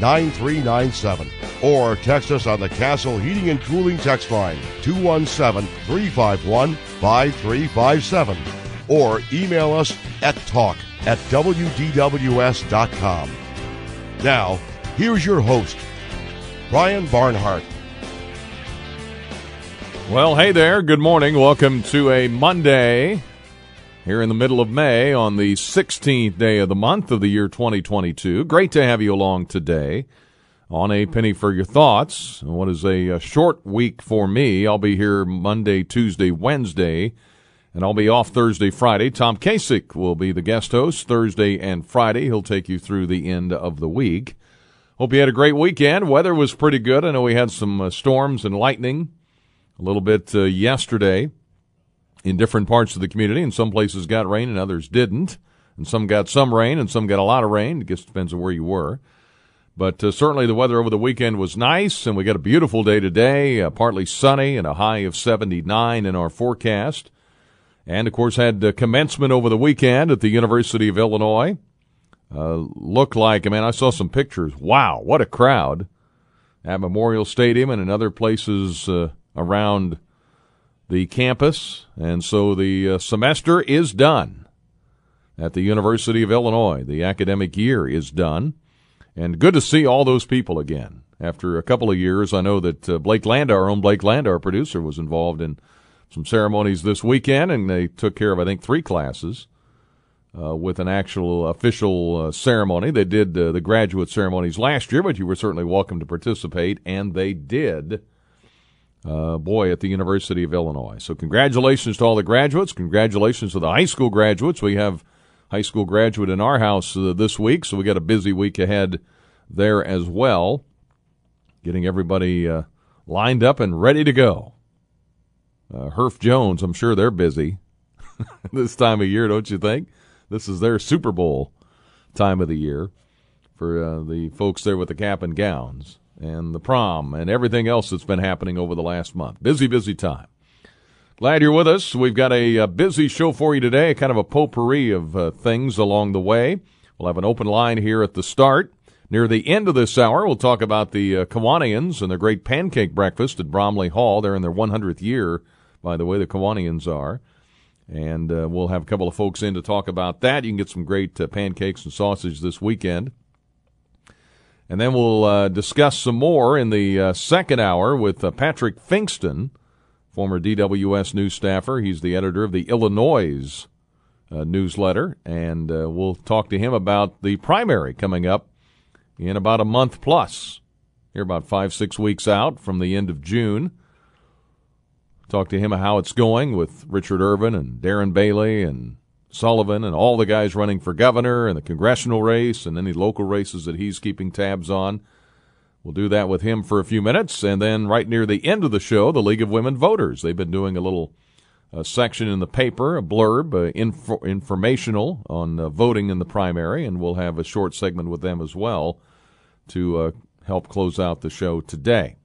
9397. Or text us on the Castle Heating and Cooling text line 217 351 5357. Or email us at talk at WDWS.com. Now, here's your host, Brian Barnhart. Well, hey there. Good morning. Welcome to a Monday here in the middle of May on the 16th day of the month of the year 2022. Great to have you along today on A Penny for Your Thoughts. What is a, a short week for me. I'll be here Monday, Tuesday, Wednesday, and I'll be off Thursday, Friday. Tom Kasich will be the guest host Thursday and Friday. He'll take you through the end of the week. Hope you had a great weekend. Weather was pretty good. I know we had some uh, storms and lightning a little bit uh, yesterday in different parts of the community, and some places got rain and others didn't. And some got some rain and some got a lot of rain. It just depends on where you were. But uh, certainly the weather over the weekend was nice, and we got a beautiful day today, uh, partly sunny and a high of 79 in our forecast. And of course, had uh, commencement over the weekend at the University of Illinois. Uh, looked like, I mean, I saw some pictures. Wow, what a crowd at Memorial Stadium and in other places uh, around the campus. And so the uh, semester is done at the University of Illinois. The academic year is done. And good to see all those people again. After a couple of years, I know that uh, Blake Landau, our own Blake Landau, our producer, was involved in some ceremonies this weekend, and they took care of, I think, three classes uh, with an actual official uh, ceremony. They did uh, the graduate ceremonies last year, but you were certainly welcome to participate, and they did. Uh, boy, at the University of Illinois. So, congratulations to all the graduates. Congratulations to the high school graduates. We have high school graduate in our house uh, this week, so we got a busy week ahead there as well. Getting everybody uh, lined up and ready to go. Uh, Herff Jones, I'm sure they're busy this time of year, don't you think? This is their Super Bowl time of the year for uh, the folks there with the cap and gowns and the prom and everything else that's been happening over the last month. Busy, busy time. Glad you're with us. We've got a, a busy show for you today, kind of a potpourri of uh, things along the way. We'll have an open line here at the start. Near the end of this hour, we'll talk about the uh, Kiwanians and their great pancake breakfast at Bromley Hall. They're in their 100th year, by the way, the Kiwanians are. And uh, we'll have a couple of folks in to talk about that. You can get some great uh, pancakes and sausage this weekend. And then we'll uh, discuss some more in the uh, second hour with uh, Patrick Pfingsten, former DWS news staffer. He's the editor of the Illinoize uh, newsletter, and uh, we'll talk to him about the primary coming up in about a month plus. Here, about five, six weeks out from the end of June. Talk to him how it's going with Richard Irvin and Darren Bailey and Sullivan and all the guys running for governor and the congressional race and any local races that he's keeping tabs on. We'll do that with him for a few minutes. And then right near the end of the show, the League of Women Voters. They've been doing a little uh, section in the paper, a blurb, uh, inf- informational on uh, voting in the primary, and we'll have a short segment with them as well to uh, help close out the show today.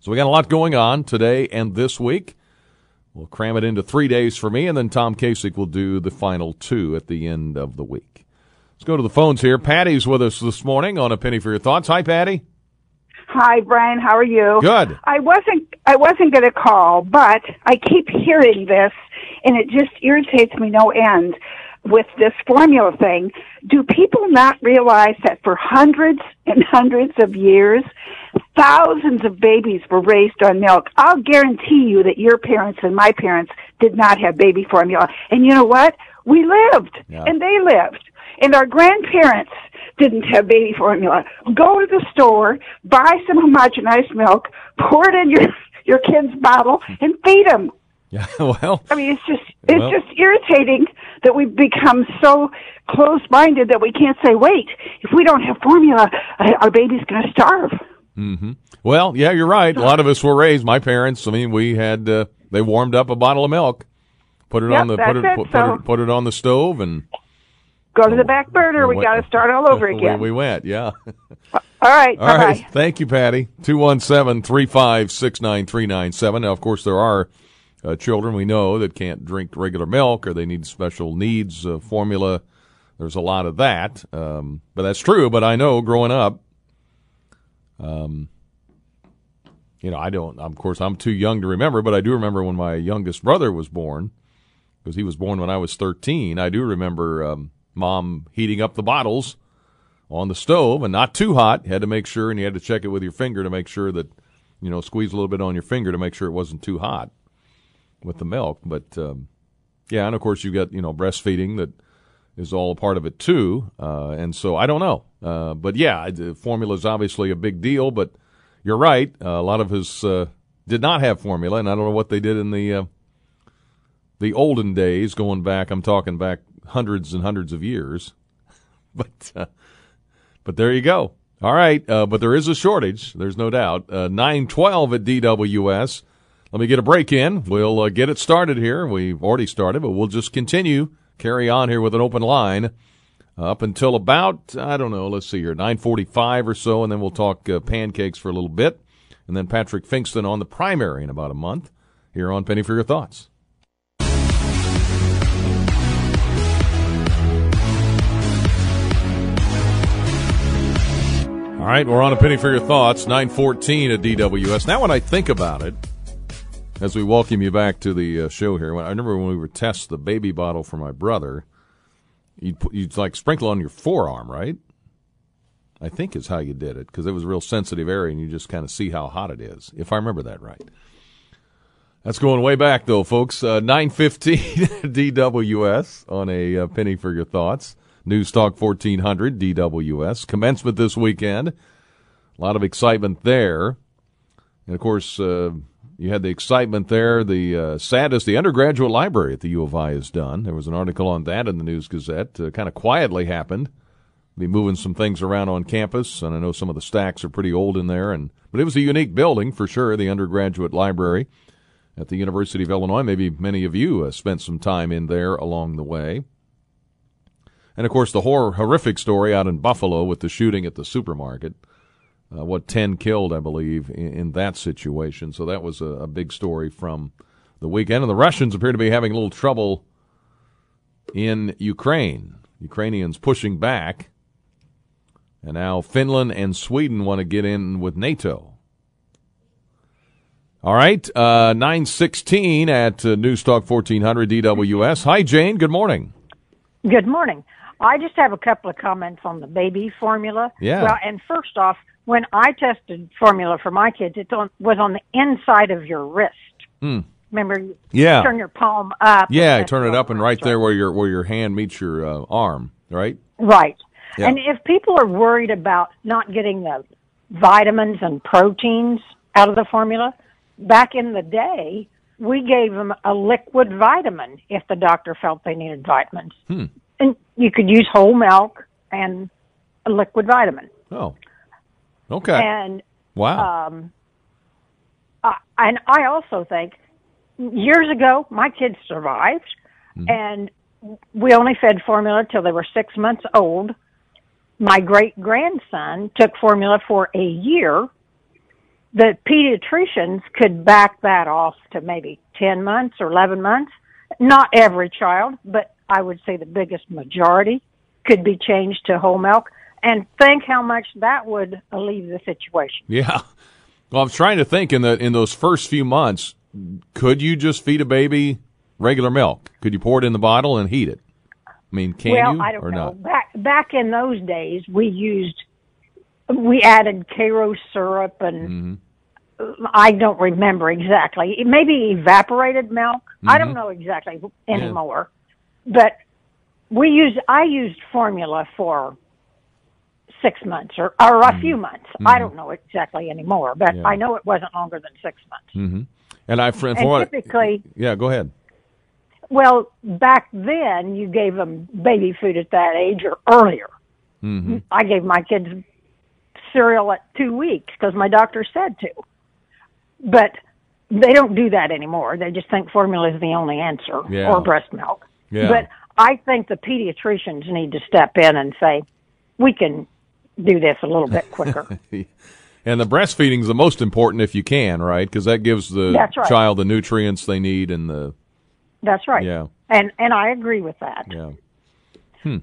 So we got a lot going on today and this week. We'll cram it into three days for me, and then Tom Kasich will do the final two at the end of the week. Let's go to the phones here. Patty's with us this morning on a penny for your thoughts. Hi, Patty. Hi, Brian. How are you? Good. I wasn't. I wasn't going to call, but I keep hearing this, and it just irritates me no end. with this formula thing, do people not realize that for hundreds and hundreds of years, thousands of babies were raised on milk? I'll guarantee you that your parents and my parents did not have baby formula. And you know what? We lived, Yeah. and they lived. And our grandparents didn't have baby formula. Go to the store, buy some homogenized milk, pour it in your your kid's bottle, and feed them. Yeah, well, I mean, it's just it's Well- just irritating that we've become so closed-minded that we can't say, "Wait, if we don't have formula, uh, our baby's going to starve." Well, yeah, you're right. A lot of us were raised. My parents, I mean, we had uh, they warmed up a bottle of milk, put it Yep, on the put it, it, put, so- put it put it on the stove, and Go to the back burner. We went- got to start all over again. We, went, yeah. all right, all right. Thank you, Patty. 217 356 9397. Now, of course, there are uh, children we know that can't drink regular milk or they need special needs uh, formula. There's a lot of that. Um, but that's true. But I know growing up, um, you know, I don't, of course, I'm too young to remember, but I do remember when my youngest brother was born because he was born when I was 13. I do remember um, mom heating up the bottles on the stove and not too hot. Had to make sure, and you had to check it with your finger to make sure that, you know, squeeze a little bit on your finger to make sure it wasn't too hot with the milk. But um, yeah, and of course you got you know breastfeeding that is all a part of it too. Uh, and so I don't know, uh, but yeah, the formula is obviously a big deal. But you're right, uh, a lot of us uh, did not have formula, and I don't know what they did in the uh, the olden days, going back. I'm talking back hundreds and hundreds of years, but. Uh, but there you go. All right, but there is a shortage. There's no doubt. Nine twelve at DWS. Let me get a break in. We'll get it started here. We've already started, but we'll just continue carry on here with an open line up until about I don't know. Let's see here, nine forty-five or so, and then we'll talk uh, pancakes for a little bit, and then Patrick Pfingsten on the primary in about a month here on Penny for Your Thoughts. All right, we're on a penny for your thoughts. Nine fourteen at DWS. Now, when I think about it, as we welcome you back to the uh, show here, I remember when we were test the baby bottle for my brother. You'd put, you'd like sprinkle on your forearm, right? I think is how you did it because it was a real sensitive area, and you just kind of see how hot it is, if I remember that right. That's going way back though, folks. Uh, Nine fifteen DWS on a uh, penny for your thoughts. News Talk 1400 DWS. Commencement this weekend. A lot of excitement there. And of course, uh, you had the excitement there. The uh, saddest, the undergraduate library at the U of I is done. There was an article on that in the News Gazette. Uh, kind of quietly happened. Be moving some things around on campus, and I know some of the stacks are pretty old in there. And but it was a unique building for sure. The undergraduate library at the University of Illinois. Maybe many of you uh, spent some time in there along the way. And of course, the horror, horrific story out in Buffalo with the shooting at the supermarket. Uh, what, 10 killed, I believe, in, in that situation. So that was a, a big story from the weekend. And the Russians appear to be having a little trouble in Ukraine. Ukrainians pushing back. And now Finland and Sweden want to get in with NATO. All right, uh, 916 at uh, News Talk 1400 DWS. Hi, Jane. Good morning. Good morning. I just have a couple of comments on the baby formula. Yeah. Well, and first off, when I tested formula for my kids, it on, was on the inside of your wrist. Remember, you. Yeah. turn your palm up. Yeah, turn it up and right there where your where your hand meets your uh, arm, right? Right. Yeah. And if people are worried about not getting the vitamins and proteins out of the formula, back in the day, we gave them a liquid vitamin if the doctor felt they needed vitamins. Hmm. And you could use whole milk and a liquid vitamin. Oh, okay. And wow. um, uh, and I also think years ago my kids survived, and we only fed formula till they were six months old. My great grandson took formula for a year. The pediatricians could back that off to maybe ten months or eleven months. Not every child, but I would say the biggest majority could be changed to whole milk. And think how much that would alleviate the situation. yeah. Well, I was trying to think in the in those first few months, could you just feed a baby regular milk? Could you pour it in the bottle and heat it? I mean, can well, you I don't or know. not? Back back in those days, we used we added Karo syrup and Mm-hmm. I don't remember exactly. Maybe evaporated milk. I Mm-hmm. don't know exactly anymore. But we used I used formula for six months or or a few months. I don't know exactly anymore, but Mm-hmm. Yeah. I know it wasn't longer than six months. hmm And I, from And what, typically, yeah, go ahead. well, back then you gave them baby food at that age or earlier. hmm I gave my kids cereal at two weeks because my doctor said to. But they don't do that anymore. They just think formula is the only answer Yeah. or breast milk. Yeah. But I think the pediatricians need to step in and say, we can do this a little bit quicker. And the breastfeeding is the most important if you can, right? Because that gives the right. child the nutrients they need and the That's right. Yeah. And and I agree with that. yeah.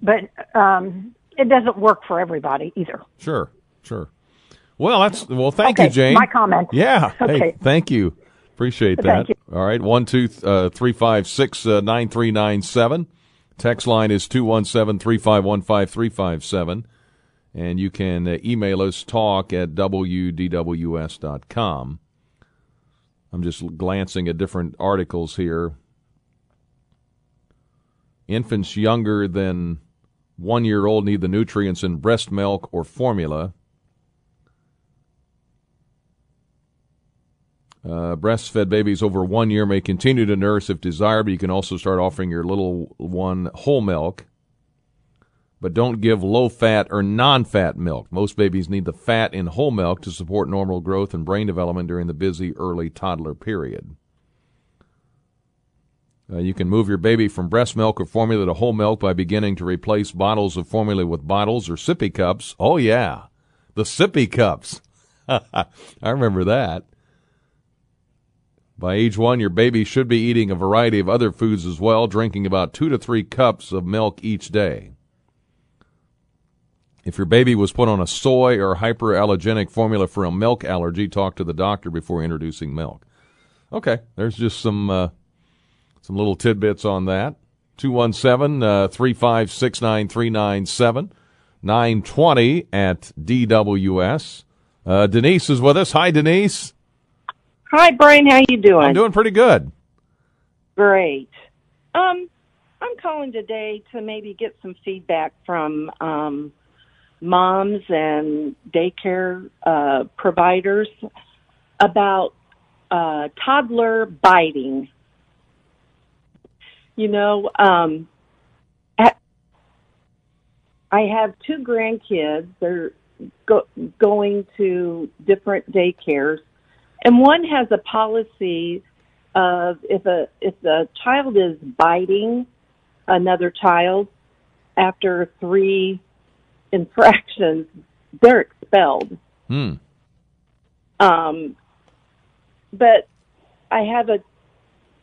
But um it doesn't work for everybody either. Sure, sure. Well, that's well. Thank Okay, you, Jane. my comment. Yeah. Hey, Okay. thank you. Appreciate that. Thank you. All right. One two uh, three five six uh, nine three nine seven. Text line is two one seven three five one five three five seven, and you can uh, email us talk at wdws.com. I'm just glancing at different articles here. Infants younger than one year old need the nutrients in breast milk or formula. Uh, breastfed babies over one year may continue to nurse if desired, but you can also start offering your little one whole milk. But don't give low fat or non fat milk. Most babies need the fat in whole milk to support normal growth and brain development during the busy early toddler period. Uh, you can move your baby from breast milk or formula to whole milk by beginning to replace bottles of formula with bottles or sippy cups. Oh, yeah, the sippy cups. I remember that. By age one, your baby should be eating a variety of other foods as well, drinking about two to three cups of milk each day. If your baby was put on a soy or hyperallergenic formula for a milk allergy, talk to the doctor before introducing milk. Okay, there's just some uh, some little tidbits on that. 217 uh, 356 9397 920 at DWS. Uh, Denise is with us. Hi, Denise. Hi, Brian. How you doing? I'm doing pretty good. great. Um, I'm calling today to maybe get some feedback from um, moms and daycare uh, providers about uh, toddler biting. You know, um, at, I have two grandkids. They're go, going to different daycares, and one has a policy of if a if the child is biting another child after three infractions, they're expelled. Hmm. Um, but I have a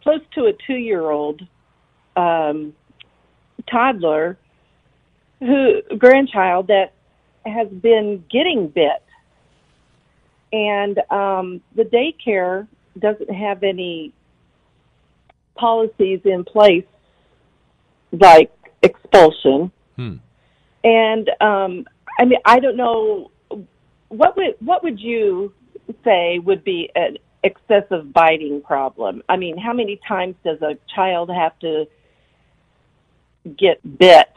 close to a two year old um, toddler who grandchild that has been getting bit, and um, the daycare doesn't have any policies in place like expulsion. Hmm. And um, I mean, I don't know what would what would you say would be an excessive biting problem? I mean, how many times does a child have to get bit?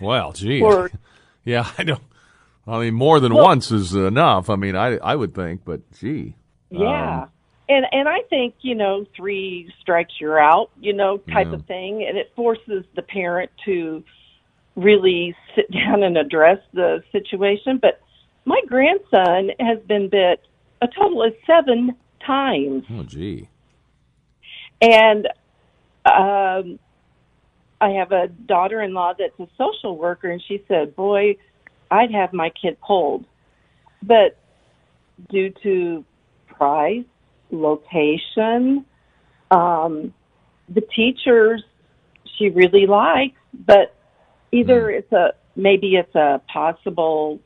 Well, gee. Or- yeah, I don't. I mean, more than Well- once is enough. I mean, I I would think, but gee. Yeah. Um, and and I think, you know, three strikes you're out, you know, type Yeah. of thing. And it forces the parent to really sit down and address the situation. But my grandson has been bit a total of seven times. oh, gee. And um, I have a daughter in law that's a social worker, and she said, Boy, I'd have my kid pulled. But due to price, location, um, the teachers she really likes, but either it's a maybe it's a possible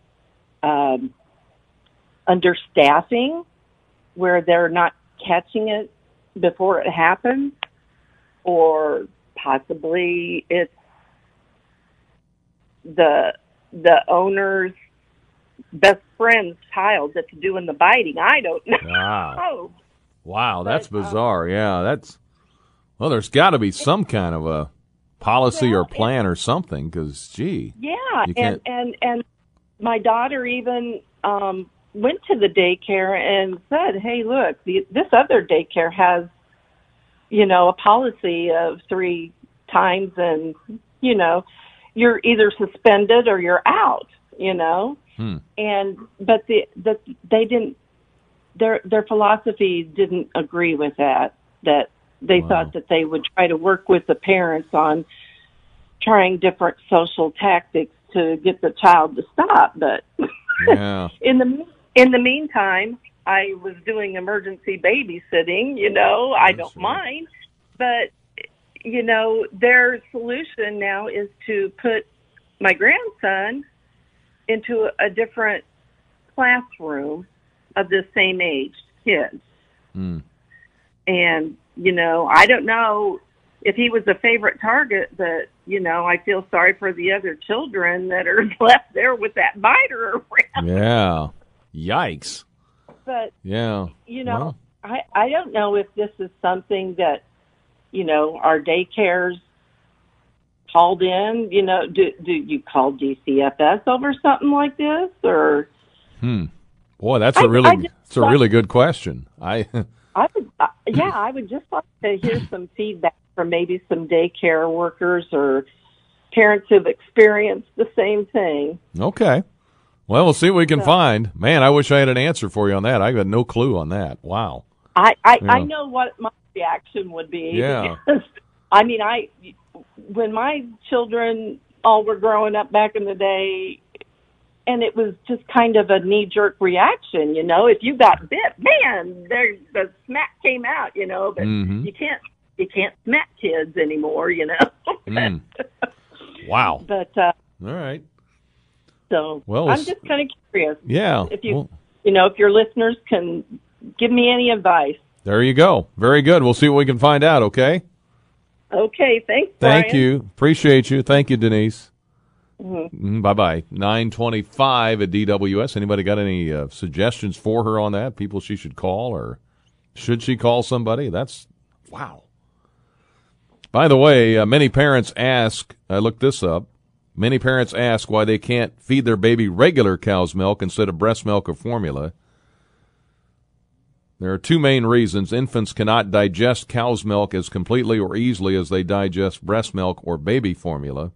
um, understaffing where they're not catching it before it happens, or possibly it's the the owner's best friend's child that's doing the biting. I don't know. Wow. Wow, that's But, um, bizarre. yeah, that's well. There's got to be some kind of a policy or plan or something. Because, gee, Yeah, and and and my daughter even um went to the daycare and said, "Hey, look, the, this other daycare has, you know, a policy of three times, and you know, you're either suspended or you're out. You know, Hmm. and but the the they didn't their their philosophy didn't agree with that. That they Wow. thought that they would try to work with the parents on trying different social tactics to get the child to stop. But yeah, in the in the meantime, I was doing emergency babysitting. You know, I That's don't right. mind, but you know, their solution now is to put my grandson into a different classroom of the same age kids. Hmm. And, you know, I don't know if he was a favorite target, but, you know, I feel sorry for the other children that are left there with that biter around. yeah. Yikes. But, Yeah. you know, I, I don't know if this is something that, you know, our daycares called in, you know, do, do you call DCFS over something like this or hmm. Boy, that's I- a really it's a really good question. I I would, uh, yeah, I would just like to hear some feedback from maybe some daycare workers or parents who've experienced the same thing. okay. Well, we'll see what we can So- find. Man, I wish I had an answer for you on that. I got no clue on that. Wow. I, I, I know what my reaction would be. Yeah. I mean, I, when my children all were growing up back in the day, and it was just kind of a knee jerk reaction, you know. If you got bit, man, there the smack came out, you know. But Mhm. you can't you can't smack kids anymore, you know. Mm. Wow. but uh, All right. so Well, I'm just kind of curious. Yeah. If you Well, you know if your listeners can give me any advice. there you go. Very good. We'll see what we can find out, okay? Okay, thanks. Thank Brian. you. Appreciate you. Thank you, Denise. Mhm. Bye bye. Nine twenty-five at DWS. Anybody got any uh, suggestions for her on that? People she should call, or should she call somebody? That's wow. By the way, uh, many parents ask. I looked this up. Many parents ask why they can't feed their baby regular cow's milk instead of breast milk or formula. There are two main reasons. Infants cannot digest cow's milk as completely or easily as they digest breast milk or baby formula.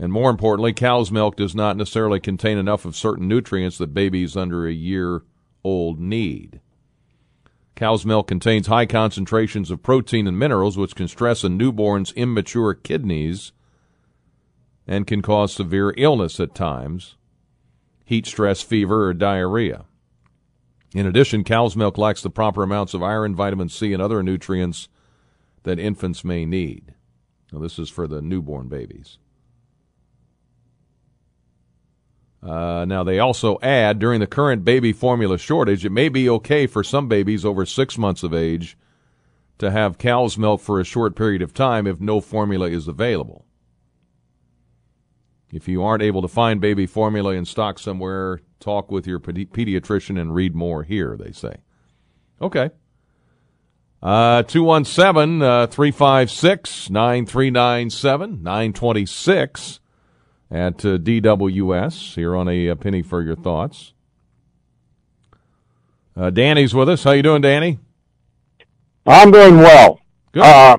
And more importantly, cow's milk does not necessarily contain enough of certain nutrients that babies under a year old need. Cow's milk contains high concentrations of protein and minerals, which can stress a newborn's immature kidneys and can cause severe illness at times heat stress, fever, or diarrhea. In addition, cow's milk lacks the proper amounts of iron, vitamin C, and other nutrients that infants may need. Now, this is for the newborn babies. Uh, now, they also add during the current baby formula shortage, it may be okay for some babies over six months of age to have cow's milk for a short period of time if no formula is available. If you aren't able to find baby formula in stock somewhere, talk with your pedi- pediatrician and read more here, they say. Okay. Uh, 217 uh, 356 9397 926 at uh, DWS here on a, uh penny for your thoughts. Uh, Danny's with us. How you doing, Danny? I'm doing well. Good. Uh,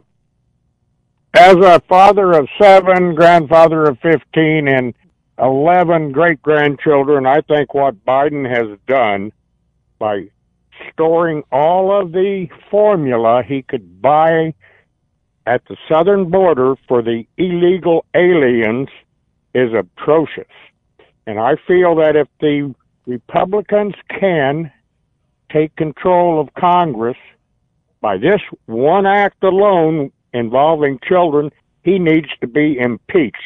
as a father of seven, grandfather of 15, and 11 great grandchildren, I think what Biden has done by storing all of the formula he could buy at the southern border for the illegal aliens is atrocious. And I feel that if the Republicans can take control of Congress by this one act alone involving children, he needs to be impeached.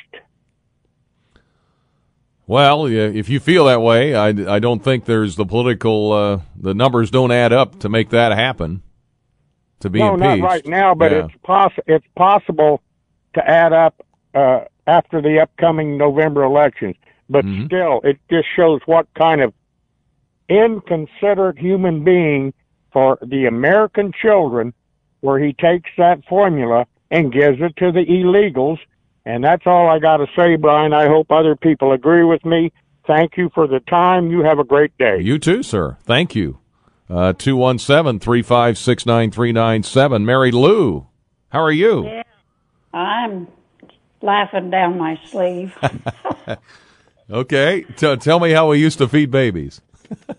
Well, if you feel that way, I, I don't think there's the political, uh, the numbers don't add up to make that happen. To be no, impeached. not right now, but Yeah. it's poss- it's possible to add up uh, after the upcoming November elections. But Mhm. still, it just shows what kind of inconsiderate human being for the American children, where he takes that formula and gives it to the illegals. And that's all I got to say, Brian. I hope other people agree with me. Thank you for the time. You have a great day. You too, sir. Thank you. Uh, 217 356 9397. Mary Lou, how are you? I'm laughing down my sleeve. Okay. T- tell me how we used to feed babies.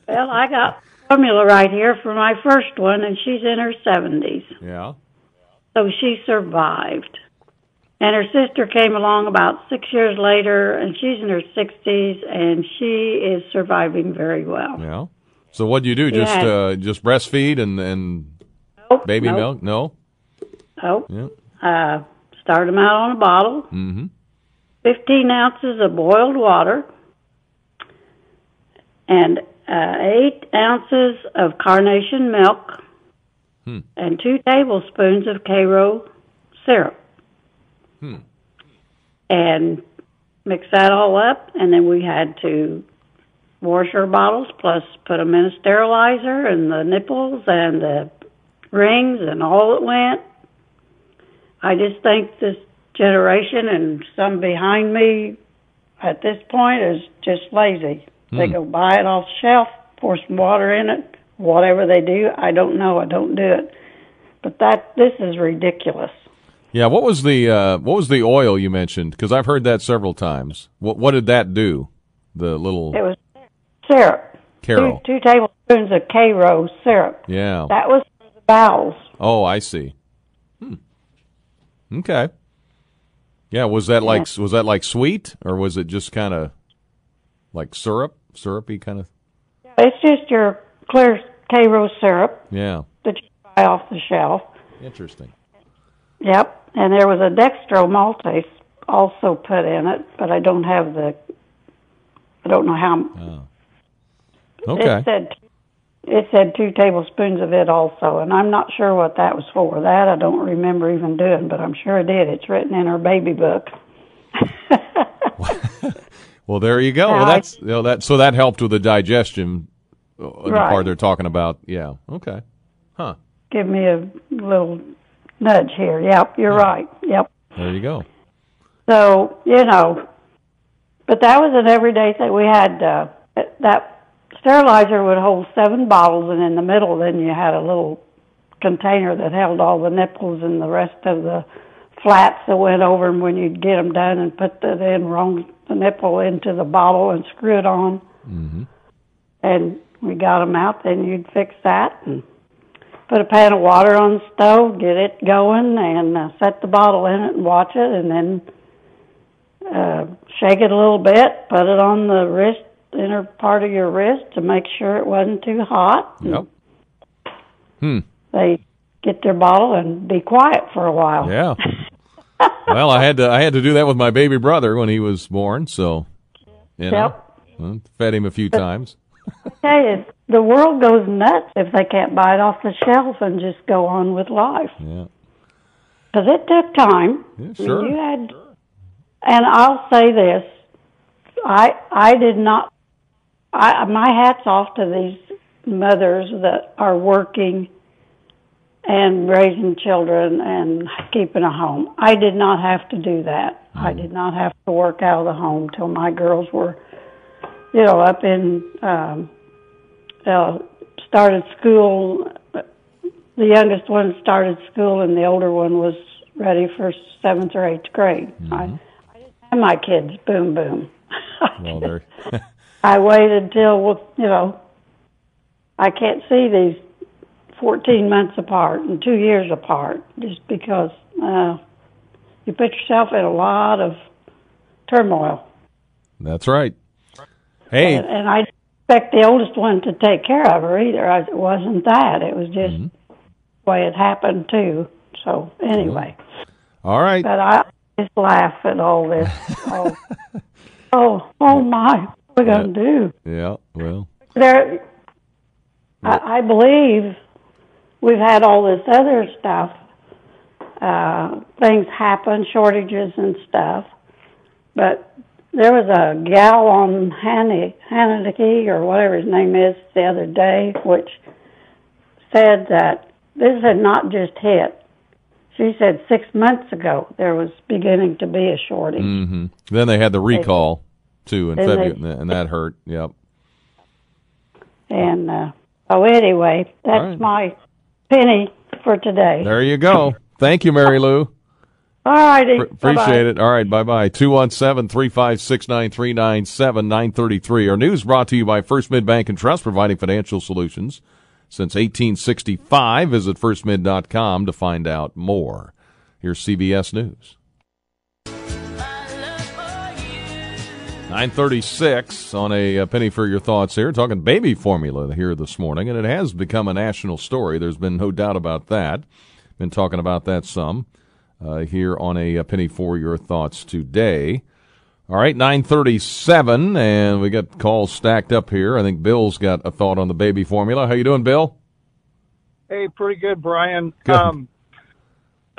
well, I got formula right here for my first one, and she's in her 70s. Yeah. So she survived. And her sister came along about six years later, and she's in her 60s, and she is surviving very well. Yeah. So what do you do? Just Yeah. uh, just breastfeed and and Nope, baby nope, milk? No. Nope. Yeah. Uh, start them out on a bottle. Mm-hmm. 15 ounces of boiled water and uh, 8 ounces of carnation milk Hmm. and 2 tablespoons of Karo syrup. Hmm. And mix that all up, and then we had to wash our bottles, plus put them in a sterilizer and the nipples and the rings and all that went. I just think this generation and some behind me at this point is just lazy. They Hmm. go buy it off the shelf, pour some water in it, whatever they do. I don't know. I don't do it. But that this is ridiculous. Yeah. What was the uh, what was the oil you mentioned? Because I've heard that several times. What what did that do? The little It was syrup. Carol. Two, two tablespoons of Karo syrup. Yeah. That was for the bowels. Oh, I see. Okay. Yeah. Was that like was that like sweet or was it just kind of like syrup, syrupy kind of? It's just your clear Karo syrup Yeah. that you buy off the shelf. Interesting. Yep, and there was a dextro maltase also put in it, but I don't have the. I don't know how. Oh. Okay. It said it said two tablespoons of it also, and I'm not sure what that was for. That I don't remember even doing, but I'm sure it did. It's written in her baby book. Well, there you go. Yeah, well, I- that's you know, that. So that helped with the digestion. uh, The Right. part they're talking about. Yeah. Okay. Huh. Give me a little nudge here. Yep, you're right. Yep. There you go. So you know, but that was an everyday thing. We had uh, that sterilizer would hold seven bottles, and in the middle, then you had a little container that held all the nipples and the rest of the flats that went over them when you'd get them done and put the then wrong the nipple into the bottle and screw it on. Mm-hmm. And we got them out. Then you'd fix that and put a pan of water on the stove, get it going, and uh, set the bottle in it and watch it, and then uh, shake it a little bit. Put it on the wrist, inner part of your wrist, to make sure it wasn't too hot. Yep. Hmm. They get their bottle and be quiet for a while. Yeah. well, I had to I had to do that with my baby brother when he was born. So, you know, Yep. fed him a few times. Hey, the world goes nuts if they can't buy it off the shelf and just go on with life. Yeah. Because it took time. Yeah, sure. You had, and I'll say this: I I did not. I my hats off to these mothers that are working and raising children and keeping a home. I did not have to do that. I Mm-hmm. did not have to work out of the home till my girls were, you know, up in um, uh, started school. The youngest one started school, and the older one was ready for seventh or eighth grade. I, I didn't have my kids boom boom. Well, there. I waited till well, you know. I can't see these fourteen months apart and two years apart just because uh, you put yourself in a lot of turmoil. That's right. Hey, And, and I expect the oldest one to take care of her either. I, it wasn't that. It was just the way it happened too. So anyway, all right. but I just laugh at all this. oh, oh, oh my! What are gonna do? Yeah. Well. There, I, I believe we've had all this other stuff. Uh, things happen, shortages and stuff. but there was a gal on Hannity or whatever his name is the other day, which said that this had not just hit. She said six months ago there was beginning to be a shortage. Mm-hmm. Then they had the recall too in February, they, and that hurt. Yep. And uh, oh, anyway, that's right. my penny for today. There you go. Thank you, Mary Lou. All righty. appreciate Bye-bye. it. All right. Bye bye. 217 356 9397 933. Our news brought to you by First Mid Bank and Trust, providing financial solutions since 1865. Visit firstmid.com to find out more. Here's CBS News. 936 on a, a, penny for your thoughts here. Talking baby formula here this morning, and it has become a national story. There's been no doubt about that. Been talking about that some uh, here on a, a, penny for your thoughts today. All right, 937, and we got calls stacked up here. I think Bill's got a thought on the baby formula. How you doing, Bill? Hey, pretty good, Brian. Good. Um,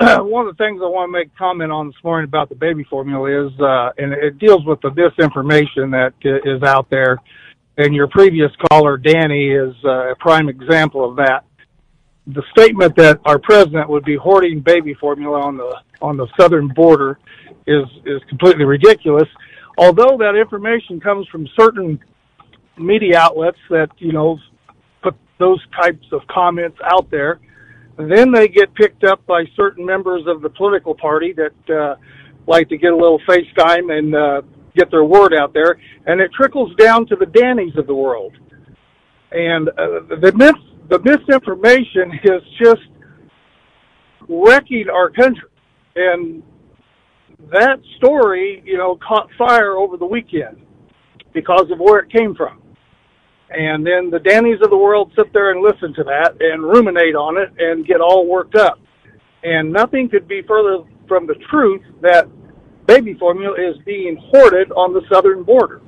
one of the things I want to make comment on this morning about the baby formula is, uh, and it deals with the disinformation that is out there. And your previous caller, Danny, is uh, a prime example of that the statement that our president would be hoarding baby formula on the on the southern border is is completely ridiculous. Although that information comes from certain media outlets that you know put those types of comments out there, then they get picked up by certain members of the political party that uh, like to get a little FaceTime and uh, get their word out there, and it trickles down to the Dannies of the world. And uh, the myth the misinformation is just wrecking our country. And that story, you know, caught fire over the weekend because of where it came from. And then the Dannies of the world sit there and listen to that and ruminate on it and get all worked up. And nothing could be further from the truth that baby formula is being hoarded on the southern border.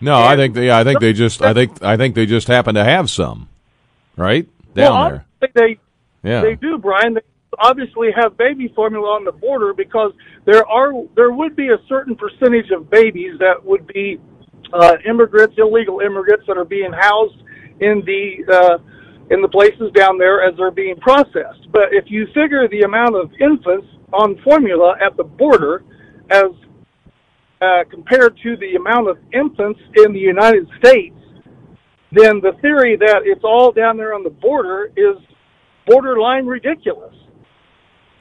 No, and I think they, I think they just I think I think they just happen to have some right down well, there. They yeah. they do, Brian. They obviously have baby formula on the border because there are there would be a certain percentage of babies that would be uh, immigrants, illegal immigrants that are being housed in the uh, in the places down there as they're being processed. But if you figure the amount of infants on formula at the border as uh, compared to the amount of infants in the United States, then the theory that it's all down there on the border is borderline ridiculous.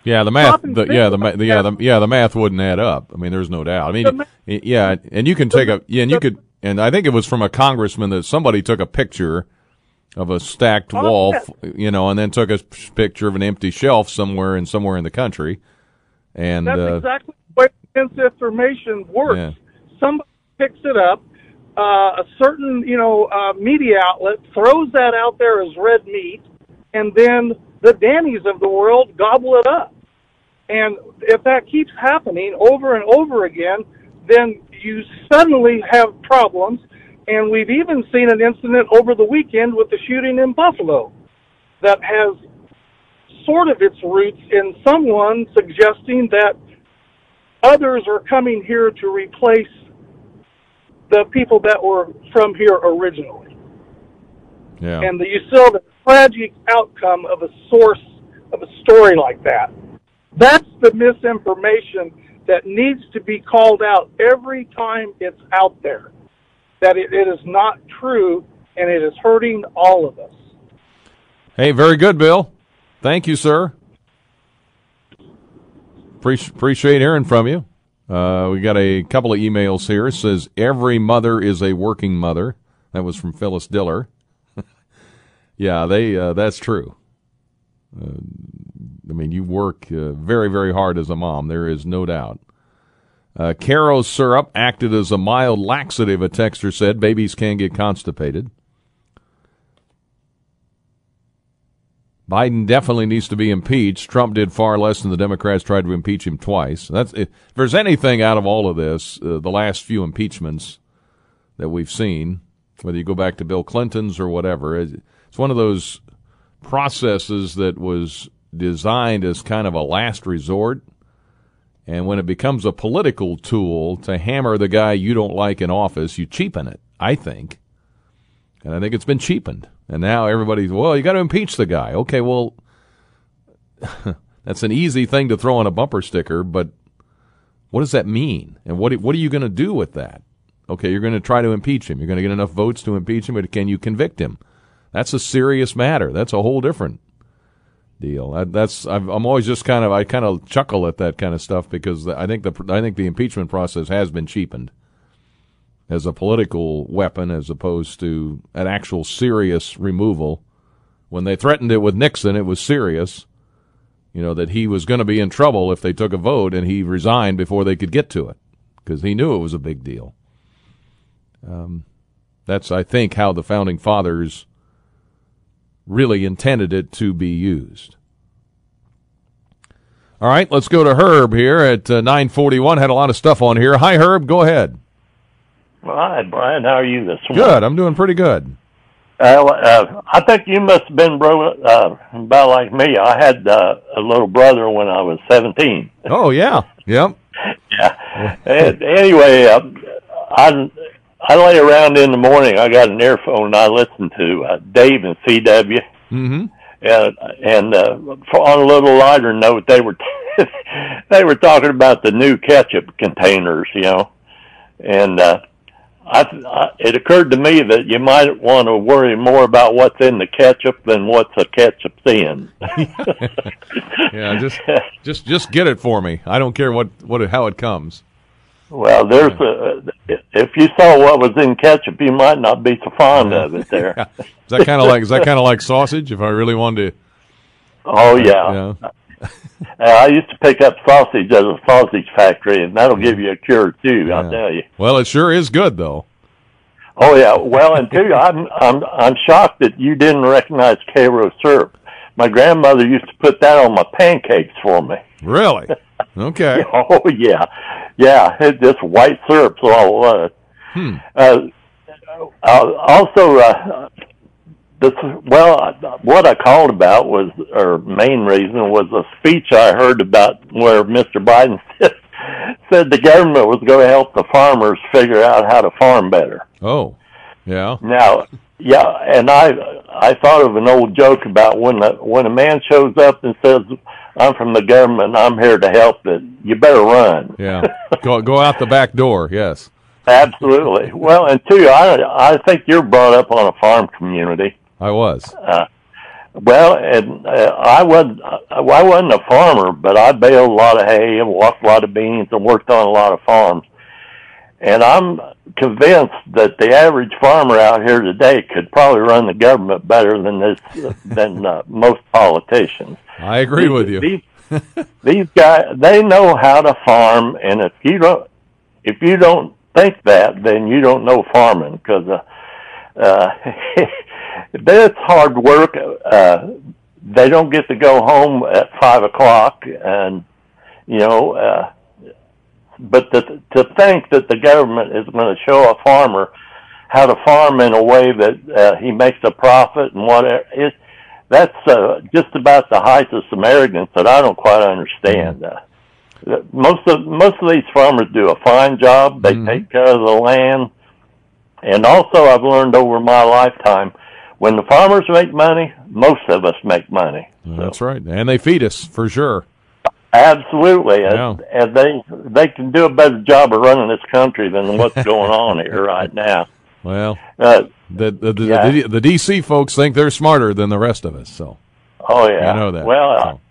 Yeah, the math. The, yeah, the, the yeah the yeah the math wouldn't add up. I mean, there's no doubt. I mean, yeah, and you can take a yeah, and you could, and I think it was from a congressman that somebody took a picture of a stacked oh, wall, you know, and then took a picture of an empty shelf somewhere in somewhere in the country, and that's uh, exactly the way misinformation works. Yeah. Somebody picks it up, uh, a certain you know uh, media outlet throws that out there as red meat, and then the Dannies of the world gobble it up. And if that keeps happening over and over again, then you suddenly have problems. And we've even seen an incident over the weekend with the shooting in Buffalo that has sort of its roots in someone suggesting that others are coming here to replace the people that were from here originally. Yeah. And the, you the tragic outcome of a source of a story like that. That's the misinformation that needs to be called out every time it's out there. That it, it is not true and it is hurting all of us. Hey, very good, Bill. Thank you, sir. appreciate hearing from you. Uh, we got a couple of emails here. It says every mother is a working mother. That was from Phyllis Diller. Yeah, they uh, that's true. Uh, I mean, you work uh, very, very hard as a mom. There is no doubt. Uh, Karo syrup acted as a mild laxative, a texter said. Babies can get constipated. Biden definitely needs to be impeached. Trump did far less than the Democrats tried to impeach him twice. That's if there's anything out of all of this, uh, the last few impeachments that we've seen, whether you go back to Bill Clinton's or whatever, it's one of those processes that was designed as kind of a last resort. And when it becomes a political tool to hammer the guy you don't like in office, you cheapen it, I think. And I think it's been cheapened. And now everybody's, well, you got to impeach the guy. Okay, well, that's an easy thing to throw on a bumper sticker, but what does that mean? And what what are you going to do with that? Okay, you're going to try to impeach him. You're going to get enough votes to impeach him, but can you convict him? That's a serious matter. That's a whole different deal. That's i am always just kind of I kind of chuckle at that kind of stuff because I think the I think the impeachment process has been cheapened as a political weapon as opposed to an actual serious removal. When they threatened it with Nixon, it was serious. You know that he was going to be in trouble if they took a vote, and he resigned before they could get to it because he knew it was a big deal. Um, that's I think how the founding fathers really intended it to be used. All right, let's go to Herb here at uh, 941. Had a lot of stuff on here. Hi, Herb. Go ahead. Well, hi, Brian. How are you this morning? Good. I'm doing pretty good. Uh, uh, I think you must have been bro- uh, about like me. I had uh, a little brother when I was 17. Oh, yeah. Yep. yeah. and anyway, uh, I I lay around in the morning. I got an earphone and I listen to uh, Dave and CW. Mm-hmm. And and uh, for, on a little lighter note, they were they were talking about the new ketchup containers, you know, and uh, I, I it occurred to me that you might want to worry more about what's in the ketchup than what's the ketchup's in. yeah, just just just get it for me. I don't care what what how it comes. Well, there's a, if you saw what was in ketchup, you might not be so fond of it. There. yeah. Is that kind of like is that kind of like sausage? If I really wanted to. Oh yeah. yeah. I used to pick up sausage at a sausage factory, and that'll give you a cure too. Yeah. I'll tell you. Well, it sure is good though. Oh yeah. Well, and two, I'm I'm I'm shocked that you didn't recognize Karo syrup. My grandmother used to put that on my pancakes for me. Really? Okay. oh yeah, yeah. It just white syrup's all. Hmm. Uh, uh, also, uh, this well, what I called about was, or main reason was a speech I heard about where Mr. Biden said, said the government was going to help the farmers figure out how to farm better. Oh, yeah. Now, yeah, and I I thought of an old joke about when a, when a man shows up and says, "I'm from the government, I'm here to help," that you better run. Yeah, go go out the back door. Yes, absolutely. Well, and two, I I think you're brought up on a farm community. I was. Uh, well, and uh, I wasn't I wasn't a farmer, but I baled a lot of hay and walked a lot of beans and worked on a lot of farms. And I'm convinced that the average farmer out here today could probably run the government better than this than uh, most politicians. I agree these, with you. These, these guys, they know how to farm, and if you don't, if you don't think that, then you don't know farming because uh, uh, it's hard work. Uh, they don't get to go home at five o'clock, and you know. Uh, but to, to think that the government is going to show a farmer how to farm in a way that uh, he makes a profit and whatever, it, that's uh, just about the height of some arrogance that I don't quite understand. Uh, most of most of these farmers do a fine job. They mm-hmm. take care of the land, and also I've learned over my lifetime when the farmers make money, most of us make money. So. That's right, and they feed us for sure. Absolutely, yeah. and, and they they can do a better job of running this country than what's going on here right now. Well, uh, the the the, yeah. the, the, DC folks think they're smarter than the rest of us. So, oh yeah, I know that. Well,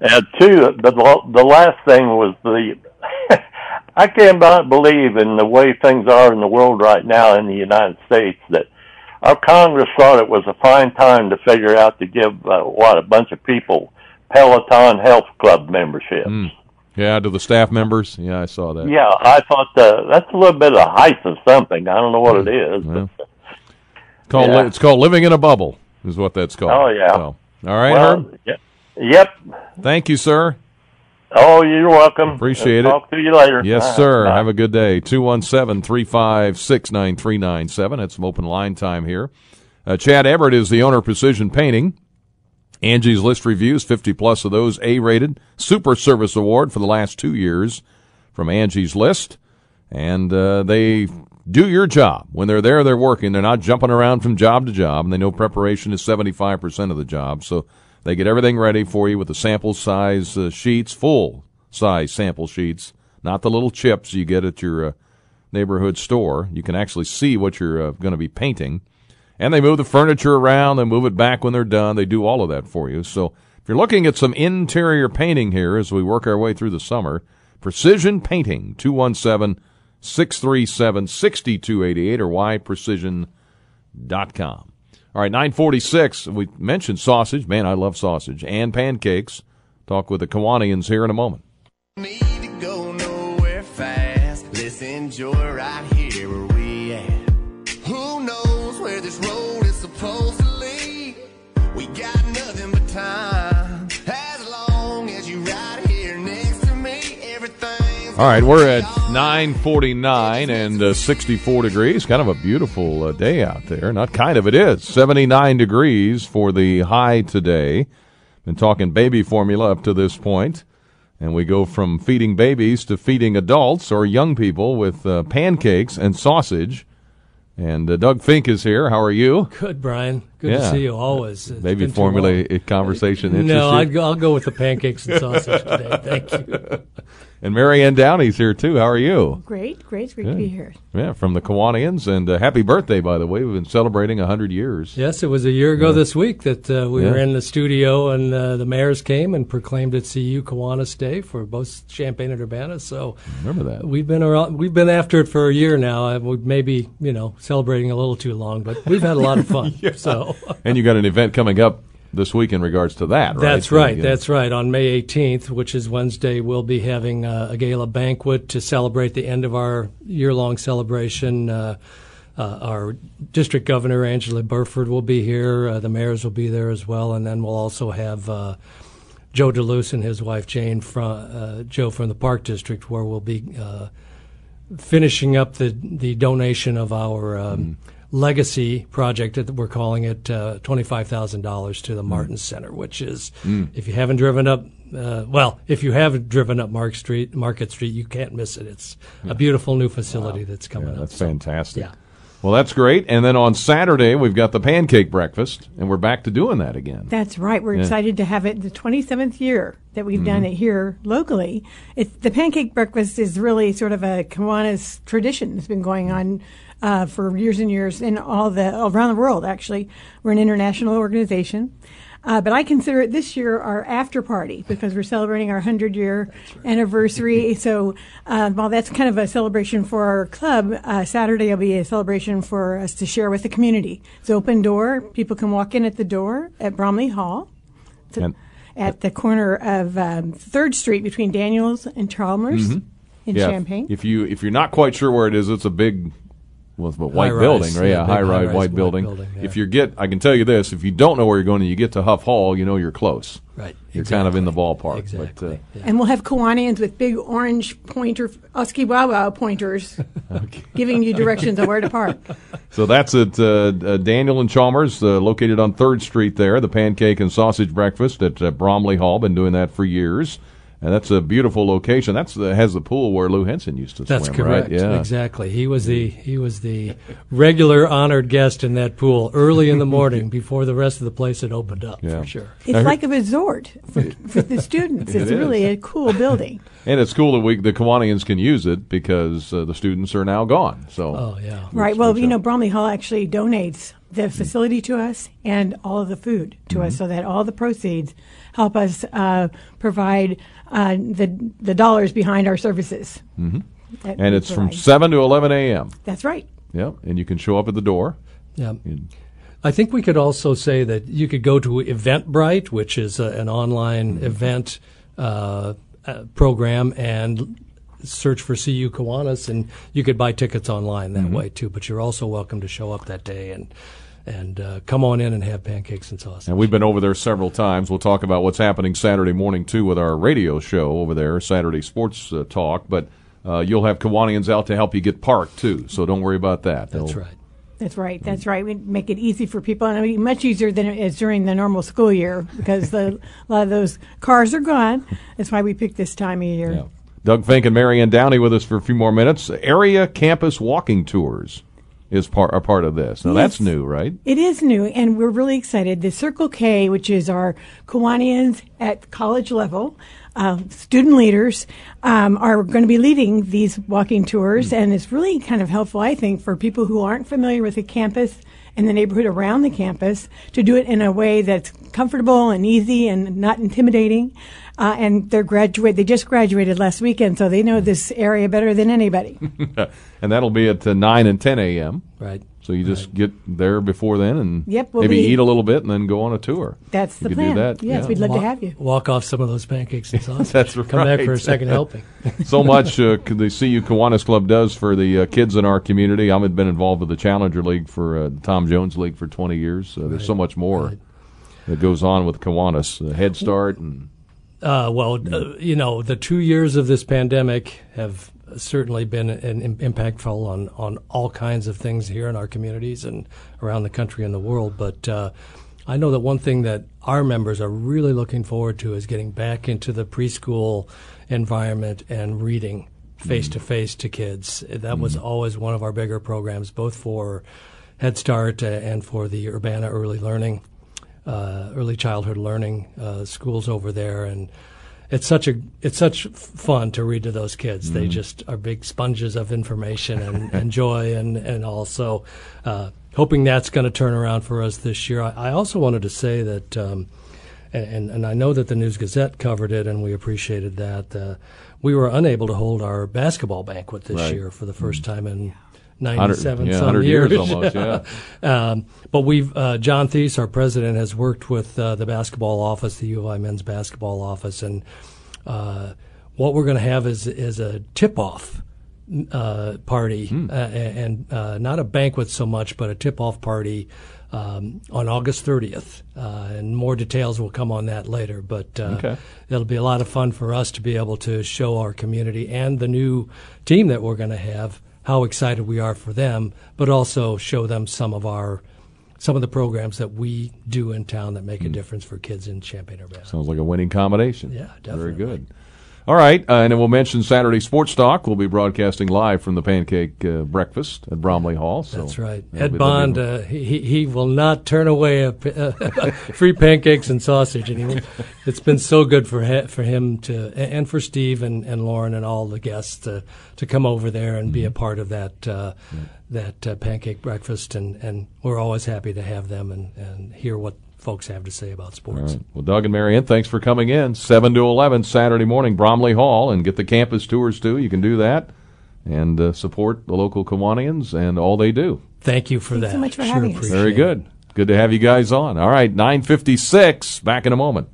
so. uh, two, the the last thing was the. I can't believe in the way things are in the world right now in the United States that our Congress thought it was a fine time to figure out to give uh, what a bunch of people Peloton Health Club membership. Mm. Yeah, to the staff members. Yeah, I saw that. Yeah, I thought uh, that's a little bit of a height of something. I don't know what it is. Well, but, called yeah. it's called living in a bubble is what that's called. Oh yeah. So, all right, well, Herb. Yep. Thank you, sir. Oh, you're welcome. Appreciate I'll it. Talk to you later. Yes, sir. Bye. Have a good day. 217 356 9397. It's some open line time here. Uh, Chad Everett is the owner of Precision Painting Angie's List reviews, 50 plus of those A rated. Super Service Award for the last two years from Angie's List. And uh, they do your job. When they're there, they're working. They're not jumping around from job to job. And they know preparation is 75% of the job. So they get everything ready for you with the sample size uh, sheets, full size sample sheets, not the little chips you get at your uh, neighborhood store. You can actually see what you're uh, going to be painting. And they move the furniture around, they move it back when they're done. They do all of that for you. So if you're looking at some interior painting here as we work our way through the summer, Precision Painting, 217 637 6288 or yprecision.com. All right, 946. We mentioned sausage. Man, I love sausage. And pancakes. Talk with the Kiwanians here in a moment. Need to go nowhere fast. Let's enjoy All right, we're at 949 and uh, 64 degrees. Kind of a beautiful uh, day out there. Not kind of, it is. 79 degrees for the high today. Been talking baby formula up to this point, And we go from feeding babies to feeding adults or young people with uh, pancakes and sausage. And uh, Doug Fink is here. How are you? Good, Brian. Good Yeah. to see you always. It's Baby been too formula uh, conversation No. I'd go, I'll go with the pancakes and sausage today. Thank you. And Marianne Downey's here too. How are you? Great, great. Great Good. to be here. Yeah, from the Kiwanians. And uh, happy birthday, by the way. We've been celebrating 100 years. Yes, it was a year ago Yeah. this week that uh, we Yeah. were in the studio and uh, the mayors came and proclaimed it CU Kiwanis Day for both Champaign and Urbana. So Remember that. we've been around, we've been after it for a year now. Uh, We may be, you know, celebrating a little too long, but we've had a lot of fun. So And you got an event coming up this week in regards to that, right? That's right. Yeah. That's right. On May 18th, which is Wednesday, we'll be having uh, a gala banquet to celebrate the end of our year-long celebration. Uh, uh, our district governor Angela Burford will be here. Uh, the mayors will be there as well, and then we'll also have uh, Joe DeLuce and his wife Jane from uh, Joe from the Park District, where we'll be uh, finishing up the the donation of our um, legacy project that we're calling it uh, twenty five thousand dollars to the Martens Center, which is Mm. if you haven't driven up. Uh, well, if you haven't driven up Mark Street, Market Street, you can't miss it. It's a beautiful new facility that's coming Yeah, up. that's fantastic. yeah. Well, that's great. And then on Saturday, we've got the pancake breakfast, and we're back to doing that again. That's right. We're Yeah. excited to have it the 27th year that we've done Mhm. it here locally. It's, the pancake breakfast is really sort of a Kiwanis tradition. that's been going on uh, for years and years in all the around the world. Actually, we're an international organization. Uh, but I consider it this year our after party because we're celebrating our 100 year anniversary. so uh, while that's kind of a celebration for our club, uh, Saturday will be a celebration for us to share with the community. It's open door. People can walk in at the door at Bromley Hall. And- at the corner of um, Third Street between Daniels and Chalmers Mhm. in Yeah, Champaign. If you if you're not quite sure where it is, it's a big, well, a white High-rise, building, right? yeah, Yeah, high rise high-rise white white building. building, yeah. If you get, I can tell you this: if you don't know where you're going and you get to Huff Hall, you know you're close. Right, You're kind of in the ballpark. But, uh, And we'll have Kiwanians with big orange pointer, Oskee Wow-Wow pointers, giving you directions on where to park. So that's at uh, uh, Daniel and Chalmers, uh, located on Third Street. There, the pancake and sausage breakfast at uh, Bromley Hall. Been doing that for years, and that's a beautiful location. That's the, has the pool where Lou Henson used to That's swim. correct. Right? Yeah, Exactly. He was the he was the regular honored guest in that pool early in the morning before the rest of the place had opened up Yeah. for sure. It's like a resort for, for the students. It's is. really a cool building. And it's cool that we the Kiwanians can use it because uh, the students are now gone. So Oh yeah. Right. Well, you know, Bromley Hall actually donates the facility to us and all of the food to us, so that all the proceeds help us uh, provide uh, the the dollars behind our services. hmm and we it's from seven to eleven a.m. That's right. Yep, and you can show up at the door. Yeah. I think we could also say that you could go to Eventbrite, which is a, an online event uh, uh, program, and search for CU Kiwanis, and you could buy tickets online that Mhm. way too. But you're also welcome to show up that day and and uh, come on in and have pancakes and sausage. And we've been over there several times. We'll talk about what's happening Saturday morning too with our radio show over there, Saturday Sports uh, Talk. But uh, you'll have Kiwanians out to help you get parked too, so don't worry about that. That's They'll right. That's right. That's right. We make it easy for people, and I mean, much easier than it is during the normal school year because the, a lot of those cars are gone. That's why we pick this time of year. Yeah. Doug Fink and Marianne Downey with us for a few more minutes. Area campus walking tours is part are part of this. Now Yes. that's new, right? It is new, and we're really excited. The Circle K, which is our Kiwanians at college level, uh, student leaders, um, are going to be leading these walking tours, and it's really kind of helpful, I think, for people who aren't familiar with the campus and the neighborhood around the campus to do it in a way that's comfortable and easy and not intimidating. Uh, and they're graduate; they just graduated last weekend, so they know this area better than anybody. and that'll be at uh, 9 and 10 a.m. Right. So you just get there before then and Yep, we'll maybe be- eat a little bit and then go on a tour. That's You the could do plan. that, Yes, yeah. we'd love walk, to have you. Walk off some of those pancakes and sausage. That's Come right. back for a second helping. so much uh, the CU Kiwanis Club does for the uh, kids in our community. I've been involved with the Challenger League for uh, the Tom Jones League for 20 years. Uh, there's so much more that goes on with Kiwanis, uh, Head Start and Uh, well, uh, you know, the two years of this pandemic have certainly been an, im- impactful on, on all kinds of things here in our communities and around the country and the world. But uh, I know that one thing that our members are really looking forward to is getting back into the preschool environment and reading face to face to kids. That was always one of our bigger programs, both for Head Start uh, and for the Urbana Early Learning uh, early childhood learning uh, schools over there, and it's such a it's such fun to read to those kids. They Mhm. just are big sponges of information and, and joy and and also uh, hoping that's going to turn around for us this year. I, I also wanted to say that. Um, and, and I know that the News Gazette covered it, and we appreciated that. Uh, we were unable to hold our basketball banquet this Right. year for the first time in Hundred- 97 yeah, some 100 years. years almost, yeah. um, but we've uh, John Thies, our president, has worked with uh, the basketball office, the U of I men's basketball office, and uh, what we're going to have is is a tip off. Uh, party uh, and uh, not a banquet so much, but a tip-off party um, on August 30th, uh, and more details will come on that later. But uh, Okay. it'll be a lot of fun for us to be able to show our community and the new team that we're going to have how excited we are for them, but also show them some of our some of the programs that we do in town that make a hmm. difference for kids in Champaign Urbana. Sounds like a winning combination. Yeah, definitely. Very good. All right, uh, and then we'll mention Saturday Sports Talk. We'll be broadcasting live from the Pancake uh, Breakfast at Bromley Hall. So That's right. Ed be- Bond, uh, he he- will not turn away a, uh, free pancakes and sausage, and will, it's been so good for he, for him to and for Steve and, and Lauren and all the guests to to come over there and Mm-hmm. be a part of that uh, that uh, pancake breakfast, and, and we're always happy to have them and, and hear what folks have to say about sports. right. Well, Doug and Marianne, thanks for coming in. 7 to 11 Saturday morning, Bromley Hall, and get the campus tours too. You can do that and uh, support the local Kiwanians and all they do. Thank you for Thanks that. so much for Sure having us. Very good. Good to have you guys on. All right, 956. Back in a moment.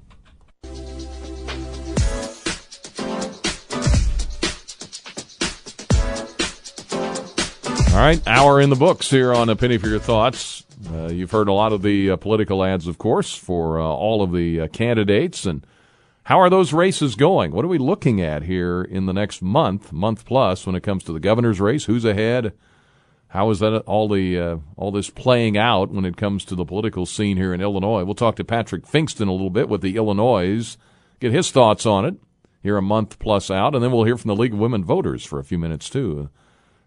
All right, hour in the books here on A Penny for Your Thoughts. Uh, you've heard a lot of the uh, political ads, of course, for uh, all of the uh, candidates. And how are those races going? What are we looking at here in the next month, month plus, when it comes to the governor's race? Who's ahead? How is that all the uh, all this playing out when it comes to the political scene here in Illinois? We'll talk to Patrick Pfingsten a little bit with the Illinoize, get his thoughts on it here a month plus out, and then we'll hear from the League of Women Voters for a few minutes too.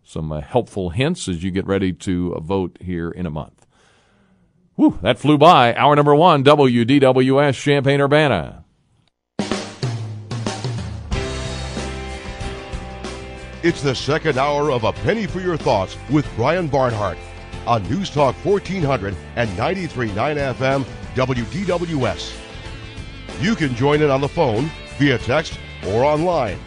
Some uh, helpful hints as you get ready to vote here in a month. Whew, that flew by. Hour number one, WDWS Champaign Urbana. It's the second hour of A Penny for Your Thoughts with Brian Barnhart on News Talk 1400 and 93.9 FM WDWS. You can join in on the phone, via text, or online.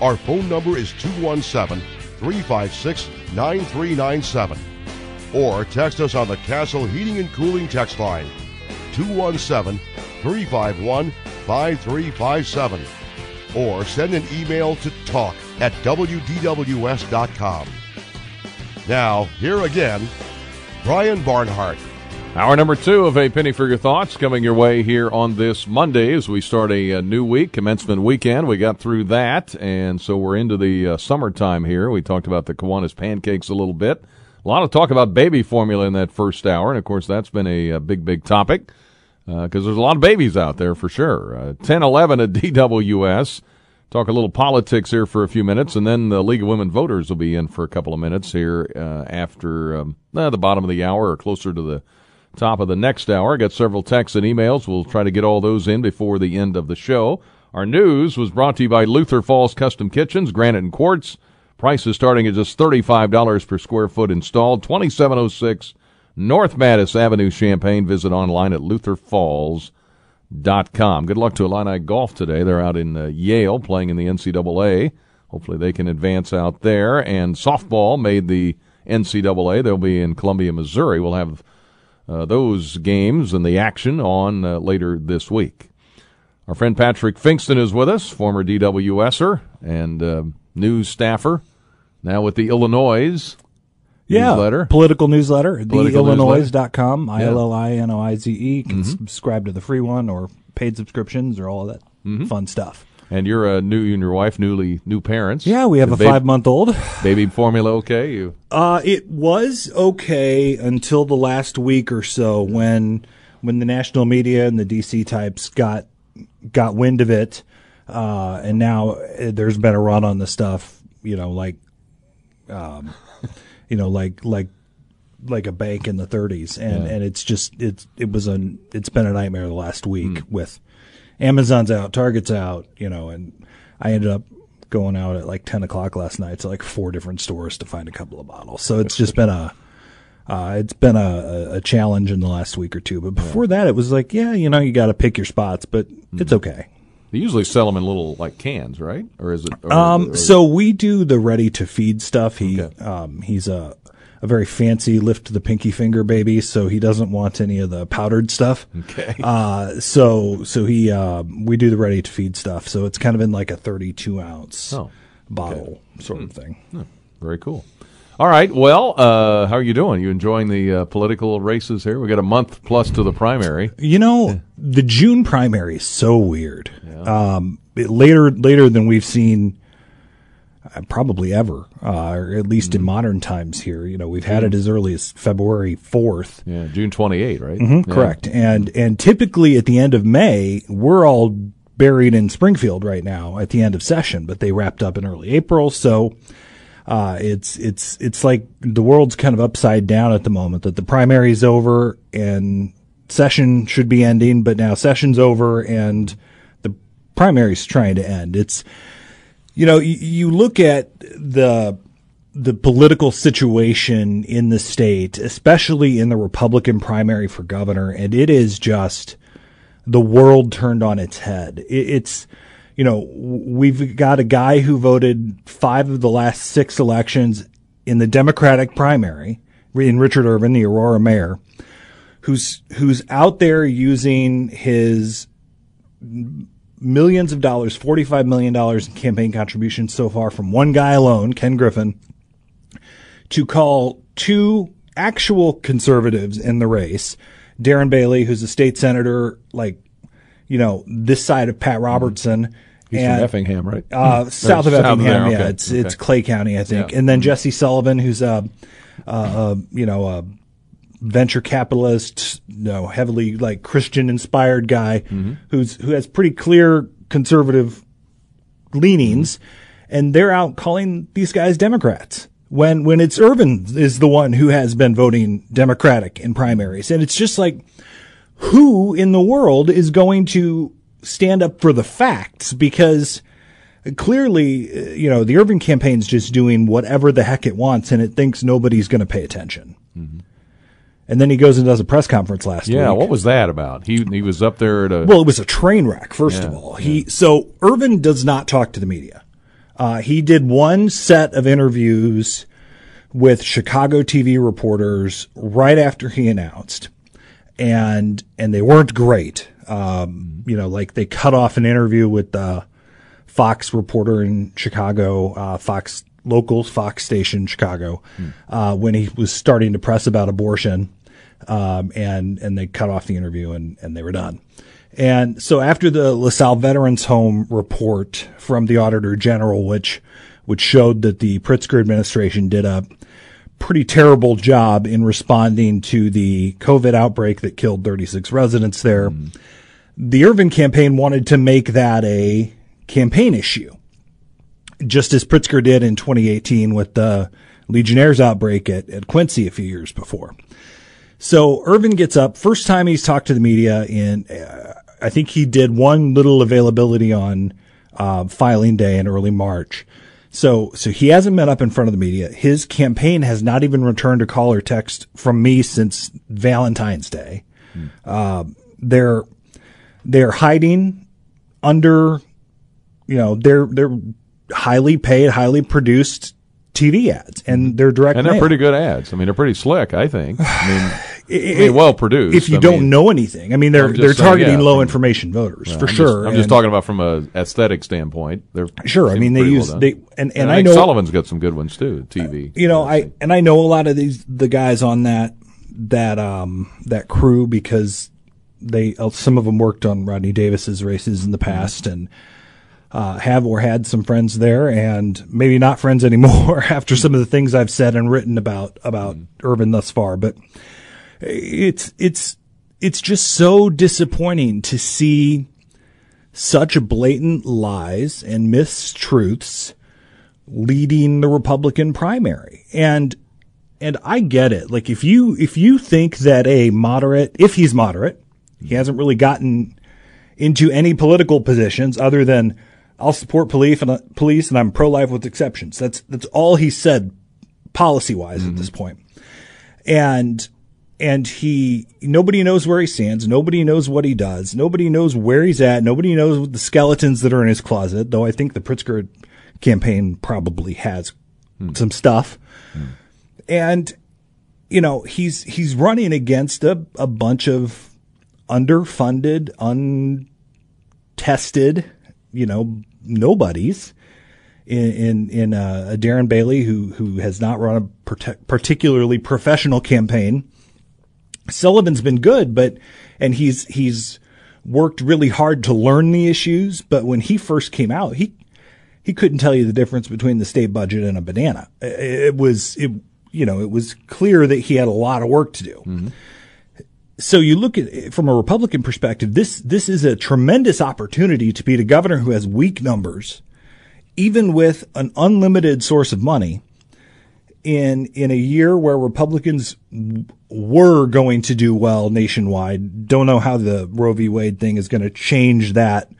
Our phone number is 217 356 9397. Or text us on the Castle Heating and Cooling text line 217 351 5357. Or send an email to talk at WDWS.com. Now, here again, Brian Barnhart. Hour number two of A Penny for Your Thoughts coming your way here on this Monday as we start a, uh new week, commencement weekend. We got through that, and so we're into the uh, summertime here. We talked about the Kiwanis pancakes a little bit. A lot of talk about baby formula in that first hour, and of course that's been a, a big, big topic because there's a lot of babies out there for sure. Uh, 10, 11 at DWS. Talk a little politics here for a few minutes, and then the League of Women Voters will be in for a couple of minutes here uh, after um, uh, the bottom of the hour or closer to the top of the next hour. Got several texts and emails. We'll try to get all those in before the end of the show. Our news was brought to you by Luther Falls Custom Kitchens, Granite and Quartz. Prices starting at just $35 per square foot installed, 2706 North Mattis Avenue, Champaign. Visit online at lutherfalls.com. Good luck to Illini Golf today. They're out in uh, Yale playing in the NCAA. Hopefully they can advance out there. And softball made the NCAA. They'll be in Columbia, Missouri. We'll have uh, those games and the action on uh, later this week. Our friend Patrick Pfingsten is with us, former DWSer and uh, news staffer, now with the Illinoize yeah, newsletter. Political newsletter, Political theillinoize.com. I L L I N O I Z E. You can Mhm. subscribe to the free one or paid subscriptions or all of that Mhm. fun stuff. And you're a new, you and your wife, newly new parents. Yeah, we have a baby- five month old. Baby formula okay? You Uh, it was okay until the last week or so when when the national media and the DC types got got wind of it, uh, and now uh, there's been a run on the stuff. You know, like, um, you know, like like like a bank in the 30s, and Yeah. and it's just it's it was an it's been a nightmare the last week with Amazon's out, Target's out, you know, and I ended up going out at like 10 o'clock last night to like four different stores to find a couple of bottles. So it's just been a, uh, it's been a, a- a challenge in the last week or two. But before that, it was like, yeah, you know, you got to pick your spots, but it's okay. They usually sell them in little like cans, right? Or is it? Or, Um, or- so we do the ready to feed stuff. He, um, he's a, a very fancy lift the pinky finger baby, so he doesn't want any of the powdered stuff. Okay. Uh, so, so he, uh, we do the ready to feed stuff. So it's kind of in like a 32 ounce Oh, bottle sort of thing. Very cool. All right. Well, uh, how are you doing? You enjoying the uh, political races here? We got a month plus to the primary. You know, the June primary is so weird. Um, it, later, later than we've seen, uh, probably ever, uh, or at least in modern times here. You know, we've had it as early as February fourth. Yeah, June twenty eighth, right? hmm Yeah. Correct. And and typically at the end of May, we're all buried in Springfield right now at the end of session, but they wrapped up in early April, so uh, it's it's it's like the world's kind of upside down at the moment. That the primary's over and session should be ending, but now session's over and the primary's trying to end. It's you know you, you look at the the political situation in the state, especially in the Republican primary for governor, and it is just the world turned on its head. It, it's, you know, we've got a guy who voted five of the last six elections in the Democratic primary in Richard Irvin, the Aurora mayor, who's who's out there using his millions of dollars, $45 million in campaign contributions so far from one guy alone, Ken Griffin, to call two actual conservatives in the race, Darren Bailey, who's a state senator, like, you know, this side of Pat Robertson. He's from Effingham, right? Uh, south of Effingham, there, yeah. It's, okay. it's Clay County, I think. Yeah. And then Jesse Sullivan, who's a, uh, uh, you know, a venture capitalist, you know, heavily like Christian inspired guy Mm-hmm. who's, who has pretty clear conservative leanings, and they're out calling these guys Democrats. When when it's Irvin is the one who has been voting Democratic in primaries, and it's just like, who in the world is going to stand up for the facts? Because clearly, uh, you know, the Irvin campaign's just doing whatever the heck it wants, and it thinks nobody's going to pay attention. And then he goes and does a press conference last year. Yeah, week. what was that about? He he was up there at a Well, it was a train wreck. First of all, he so Irvin does not talk to the media. Uh, he did one set of interviews with Chicago TV reporters right after he announced, and and they weren't great. Um, you know, like they cut off an interview with the Fox reporter in Chicago, uh, Fox locals, Fox station Chicago, uh, when he was starting to press about abortion, um, and and they cut off the interview and and they were done. And so after the LaSalle Veterans Home report from the Auditor General, which which showed that the Pritzker administration did a pretty terrible job in responding to the COVID outbreak that killed 36 residents there. The Irvin campaign wanted to make that a campaign issue, just as Pritzker did in 2018 with the Legionnaires outbreak at, at Quincy a few years before. So Irvin gets up, first time he's talked to the media in, uh, I think he did one little availability on uh, filing day in early March. So, so he hasn't met up in front of the media. His campaign has not even returned a call or text from me since Valentine's Day. Uh, they're, they're hiding under, you know, they're, they're highly paid, highly produced TV ads and they're direct and they're mail. pretty good ads. I mean, they're pretty slick. I think. I mean, I mean, well produced. If you I don't mean, know anything, I mean, they're they're saying, targeting yeah, low information voters Yeah, for I'm just- sure. I'm just talking about from a aesthetic standpoint. They're Sure, I mean, they pretty well use- they- and- and I think know- Sullivan's got some good ones too. TV. you know, I and I know a lot of these the guys on that that um that crew because they uh, some of them worked on Rodney Davis's races in the past and uh, have or had some friends there and maybe not friends anymore after some of the things I've said and written about about Irvin thus far. But it's it's it's just so disappointing to see such blatant lies and mistruths leading the Republican primary. And and I get it. Like if you if you think that a moderate, if he's moderate, he hasn't really gotten into any political positions other than I'll support police and uh, police and I'm pro life with exceptions. That's that's all he said policy wise at this point. And and he nobody knows where he stands, nobody knows what he does, nobody knows where he's at, nobody knows the skeletons that are in his closet, though I think the Pritzker campaign probably has some stuff. And you know, he's he's running against a, a bunch of underfunded, untested, you know, nobodies in in, in uh, a Darren Bailey who who has not run a partic- particularly professional campaign. Sullivan's been good, but and he's he's worked really hard to learn the issues. But when he first came out, he he couldn't tell you the difference between the state budget and a banana. It, was it you know it was clear that he had a lot of work to do. Mm-hmm. So you look at it from a Republican perspective, this this is a tremendous opportunity to beat a governor who has weak numbers, even with an unlimited source of money. In in a year where Republicans were going to do well nationwide, don't know how the Roe v. Wade thing is going to change that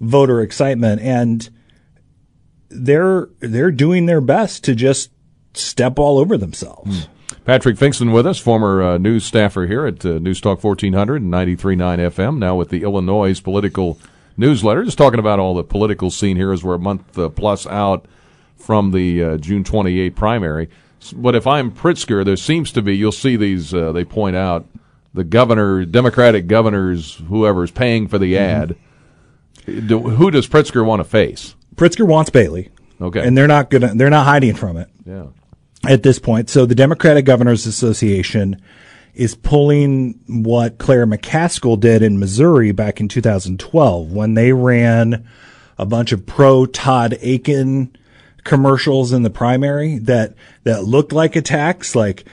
voter excitement, and they're they're doing their best to just step all over themselves. Patrick Pfingsten with us, former uh, news staffer here at uh, News Talk 1400 and 93.9 FM, now with the Illinoize Political Newsletter. Just talking about all the political scene here as we're a month uh, plus out from the uh, June 28 primary. But if I'm Pritzker, there seems to be, you'll see these, uh, they point out, the governor, Democratic governors, whoever's paying for the ad. Do, who does Pritzker want to face? Pritzker wants Bailey. Okay. And they're not gonna they're not hiding from it. Yeah. At this point. So the Democratic Governors Association is pulling what Claire McCaskill did in Missouri back in 2012 when they ran a bunch of pro Todd Akin commercials in the primary that that looked like attacks like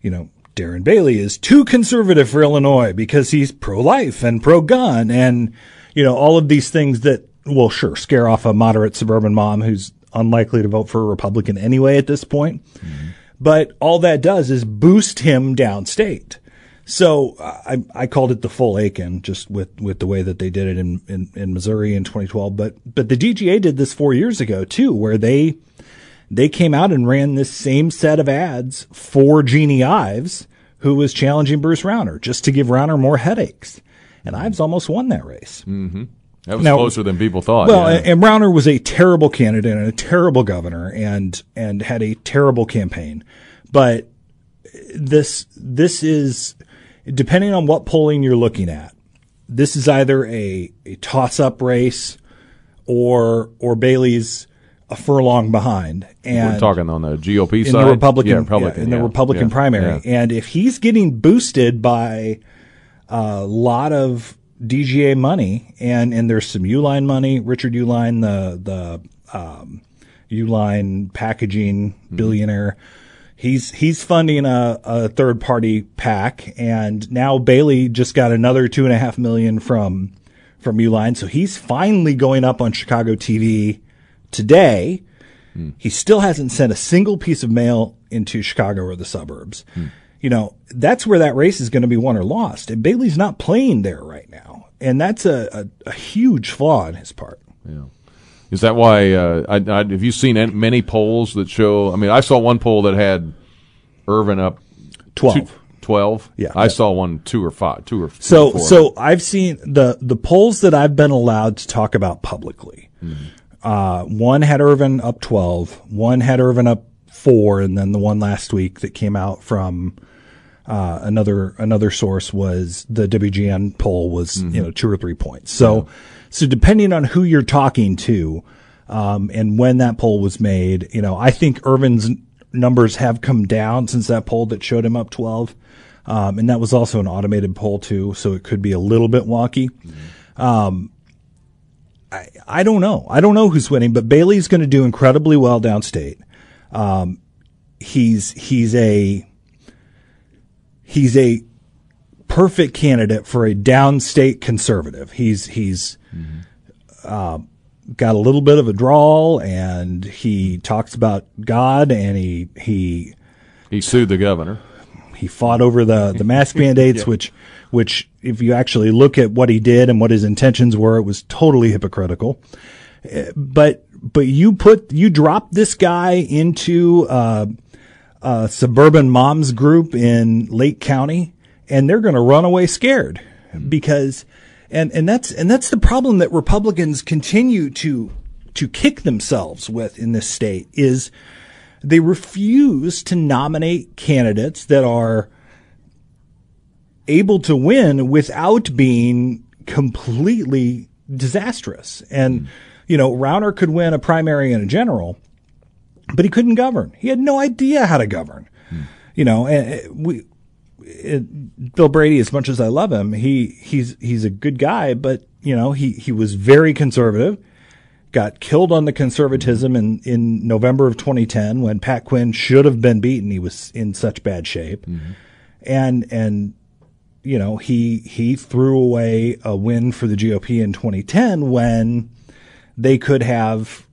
you know Darren Bailey is too conservative for Illinois because he's pro life and pro gun and you know all of these things that will sure scare off a moderate suburban mom who's unlikely to vote for a Republican anyway at this point. Mm-hmm. But all that does is boost him downstate. So I, I called it the full Akin just with, with the way that they did it in, in, in Missouri in 2012. But, but the DGA did this four years ago too, where they, they came out and ran this same set of ads for Jeanne Ives, who was challenging Bruce Rauner just to give Rauner more headaches. And Ives almost won that race. Mm-hmm. That was Now- closer than people thought. Well, yeah. and, Rauner was a terrible candidate and a terrible governor, and and had a terrible campaign. But this this is depending on what polling you're looking at. This is either a, a toss up race, or or Bailey's a furlong behind. And We're talking on the GOP side? in side, the Republican, yeah, Republican yeah, in the yeah, Republican yeah, primary. And if he's getting boosted by a lot of DGA money, and and there's some Uline money, Richard Uihlein, the the um, Uline packaging Mm-hmm. He's he's funding a, a third party pack, and now Bailey just got another two and a half million from from Uihlein, so he's finally going up on Chicago TV today. Hmm. He still hasn't sent a single piece of mail into Chicago or the suburbs. Hmm. You know, that's where that race is going to be won or lost. And Bailey's not playing there right now. And that's a, a, a huge flaw on his part. Yeah. Is that why? Uh, I, I, have you seen an- many polls that show? I mean, I saw one poll that had Irvin up 12. 12? Yeah. I saw one two or five, two or So, four. so I've seen the, the polls that I've been allowed to talk about publicly. Uh, one had Irvin up 12, one had Irvin up four, and then the one last week that came out from, uh, another, another source was the WGN poll was, you know, two or three points. So, so depending on who you're talking to, um, and when that poll was made, you know, I think Irvin's numbers have come down since that poll that showed him up 12. Um, and that was also an automated poll too, so it could be a little bit wonky. Um, I, I don't know. I don't know who's winning, but Bailey's going to do incredibly well downstate. Um, he's, he's a, he's a perfect candidate for a downstate conservative. He's, he's, uh, got a little bit of a drawl and he talks about God and he, he, he sued the governor. He fought over the, the mask mandates, Yeah. which, which if you actually look at what he did and what his intentions were, it was totally hypocritical. Uh, But, but you put, you drop this guy into, uh, a suburban moms group in Lake County and they're going to run away scared because, and, and that's, and that's the problem that Republicans continue to, to kick themselves with in this state is they refuse to nominate candidates that are able to win without being completely disastrous. And, you know, Rauner could win a primary and a general, but he couldn't govern. He had no idea how to govern. You know, and we, it, Bill Brady, as much as I love him, he, he's, he's a good guy, but, you know, he, he was very conservative, got killed on the conservatism in, in November of 2010 when Pat Quinn should have been beaten. He was in such bad shape. Mm-hmm. And, and, you know, he, he threw away a win for the GOP in 2010 when they could have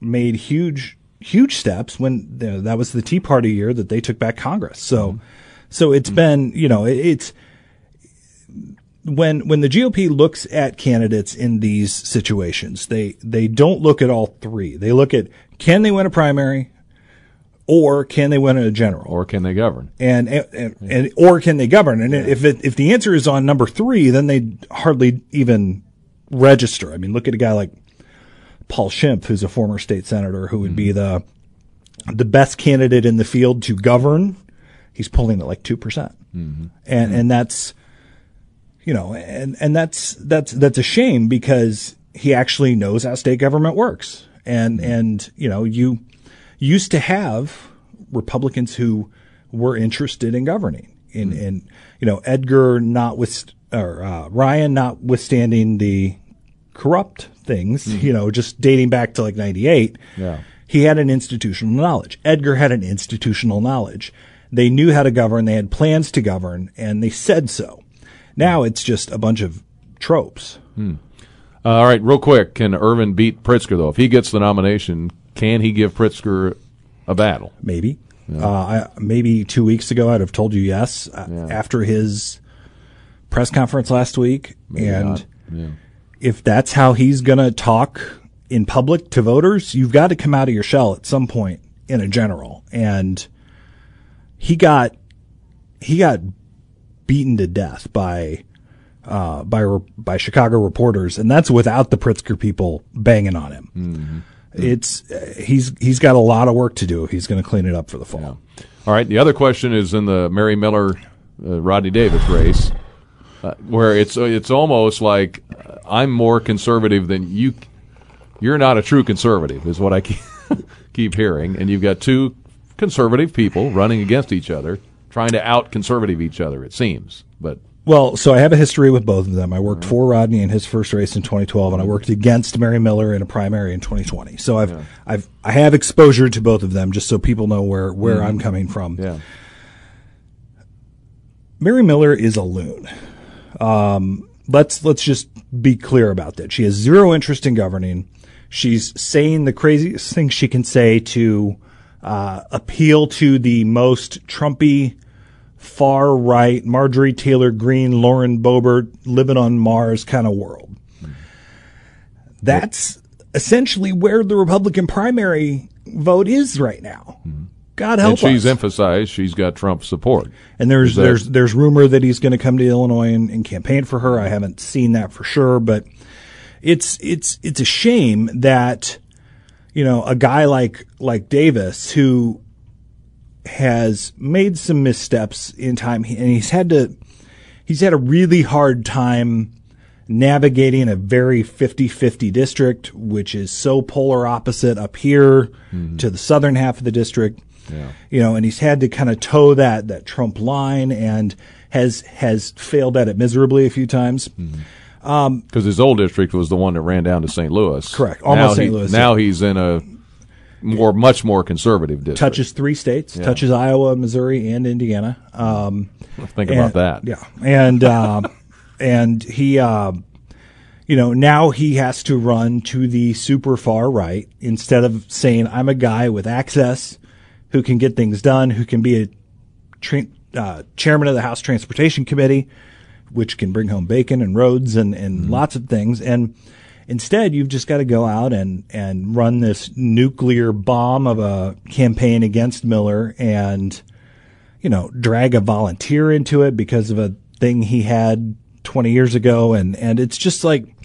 made huge, huge steps when you know, that was the Tea Party year that they took back Congress. So, mm-hmm. So it's mm-hmm. been, you know, it- it's, when when the GOP looks at candidates in these situations, they they don't look at all three. They look at can they win a primary, or can they win a general, or can they govern, and and, and or can they govern? And if it, if the answer is on number three, then they hardly even register. I mean, look at a guy like Paul Schimpf, who's a former state senator, who would be mm-hmm. the the best candidate in the field to govern. He's pulling at like two percent, mm-hmm. and and that's you know, and, and that's, that's, that's a shame because he actually knows how state government works. And, mm-hmm. and, you know, you used to have Republicans who were interested in governing in, in, mm-hmm. you know, Edgar not with, or, uh, Ryan notwithstanding the corrupt things, you know, just dating back to like 98. Yeah. He had an institutional knowledge. Edgar had an institutional knowledge. They knew how to govern. They had plans to govern and they said so. Now it's just a bunch of tropes. Hmm. Uh, all right, real quick. Can Irvin beat Pritzker, though? If he gets the nomination, can he give Pritzker a battle? Maybe. Uh, I, maybe two weeks ago, I'd have told you yes uh, after his press conference last week. Maybe and. Yeah. if that's how he's going to talk in public to voters, you've got to come out of your shell at some point in a general. And he got, he got beaten to death by, uh, by, by Chicago reporters. And that's without the Pritzker people banging on him. It's, uh, he's, he's got a lot of work to do if he's going to clean it up for the fall. All right. The other question is in the Mary Miller, uh, Rodney Davis race, uh, where it's it's almost like uh, I'm more conservative than you. You're not a true conservative, is what I keep, keep hearing, and you've got two conservative people running against each other, trying to out conservative each other. It seems, but Well, so I have a history with both of them. I worked for Rodney in his first race in 2012, and I worked against Mary Miller in a primary in 2020. So I've I've I have exposure to both of them, just so people know where where Mhm. I'm coming from. Yeah. Mary Miller is a loon. Um, let's let's just be clear about that. She has zero interest in governing. She's saying the craziest things she can say to uh, appeal to the most Trumpy, far right, Marjorie Taylor Greene, Lauren Boebert, living on Mars kind of world. That's essentially where the Republican primary vote is right now. God help and she's us. emphasized she's got Trump support. And there's that- there's there's rumor that he's going to come to Illinois and, and campaign for her. I haven't seen that for sure, but it's it's it's a shame that you know a guy like like Davis who has made some missteps in time and he's had to he's had a really hard time navigating a very 50-50 district which is so polar opposite up here to the southern half of the district Yeah. you know, and he's had to kind of toe that that Trump line and has has failed at it miserably a few times. Um, Because his old district was the one that ran down to St. Louis. Correct. Almost Now St. he- Louis, Now yeah. he's in a more, much more conservative district. touches three states, Yeah. touches Iowa, Missouri, and Indiana. Um, Think and- about that. Yeah, and um, and he, um, you know, now he has to run to the super far right instead of saying I'm a guy with access who can get things done, who can be a tra- uh, chairman of the House Transportation Committee, which can bring home bacon and roads and and mm-hmm. lots of things and. Instead, you've just got to go out and, and run this nuclear bomb of a campaign against Miller and, you know, drag a volunteer into it because of a thing he had 20 years ago. And, and it's just like,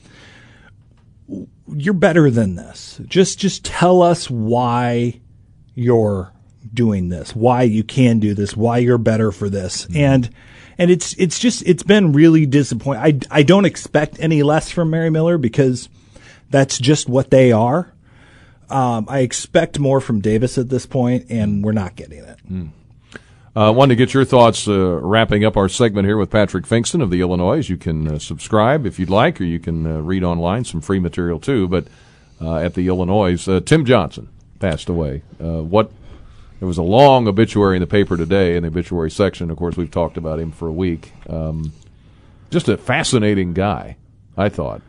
you're better than this. Just, just tell us why you're doing this, why you can do this, why you're better for this. Mm-hmm. And, and it's, it's just, it's been really disappointing. I, I don't expect any less from Mary Miller because that's just what they are. Um, I expect more from Davis at this point, and we're not getting it. Uh, wanted to get your thoughts uh, wrapping up our segment here with Patrick Pfingsten of the Illinoize. You can uh, subscribe if you'd like, or you can uh, read online some free material too. But uh, at the Illinoize, uh, Tim Johnson passed away. What there was a long obituary in the paper today in the obituary section. Of course, we've talked about him for a week. Um, just a fascinating guy, I thought.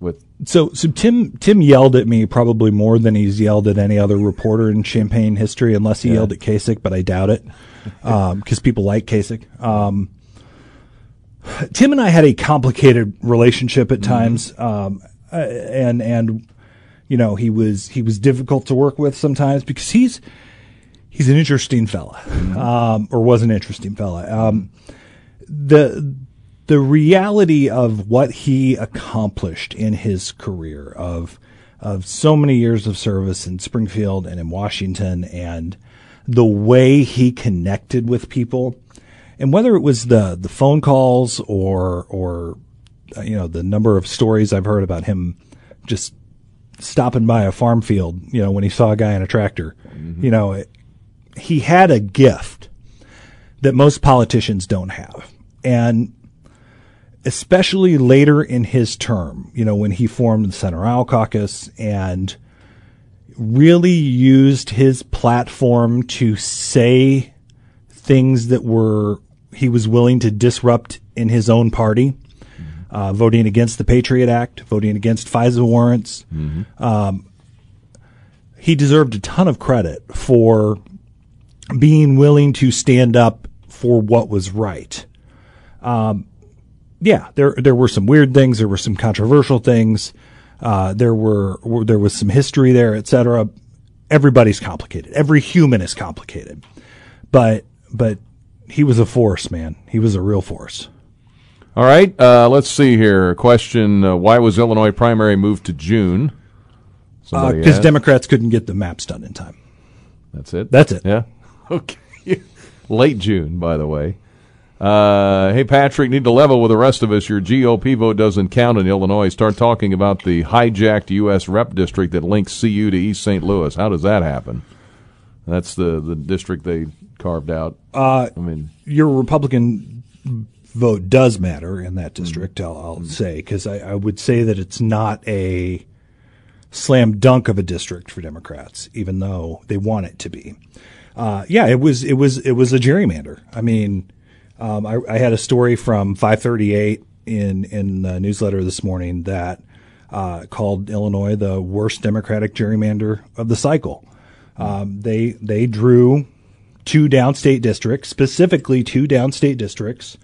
With So, so Tim Tim yelled at me probably more than he's yelled at any other reporter in Champaign history, unless he Yeah. yelled at Kasich, but I doubt it, because people like Kasich. Um, Tim and I had a complicated relationship at times, um, and and you know he was he was difficult to work with sometimes because he's he's an interesting fella, um, or was an interesting fella. Um, the the reality of what he accomplished in his career of of so many years of service in Springfield and in Washington and the way he connected with people and whether it was the the phone calls or or you know the number of stories I've heard about him just stopping by a farm field you know when he saw a guy in a tractor you know it, he had a gift that most politicians don't have and especially later in his term, you know, when he formed the Center Aisle Caucus and really used his platform to say things that were he was willing to disrupt in his own party, uh, voting against the Patriot Act, voting against FISA warrants. Um, he deserved a ton of credit for being willing to stand up for what was right. Um, yeah, there there were some weird things, there were some controversial things, uh, there were, there was some history there, etc. Everybody's complicated. Every human is complicated, but but he was a force, man. He was a real force. all right, uh, let's see here. Question: uh, Why was Illinois primary moved to June? Because asked. Democrats couldn't get the maps done in time. That's it. That's it. Yeah. Okay. Late June, by the way. Uh, hey, Patrick, need to level with the rest of us. Your GOP vote doesn't count in Illinois. Start talking about the hijacked U.S. rep district that links CU to East St. Louis. How does that happen? That's the, the district they carved out. Uh, I mean, your Republican vote does matter in that district. I'll, I'll say because I, I would say that it's not a slam dunk of a district for Democrats, even though they want it to be. Uh, yeah, it was it was it was a gerrymander. I mean, um, I, I had a story from 538 in in the newsletter this morning that uh, called Illinois the worst Democratic gerrymander of the cycle. Um, they they drew two downstate districts, specifically two downstate districts,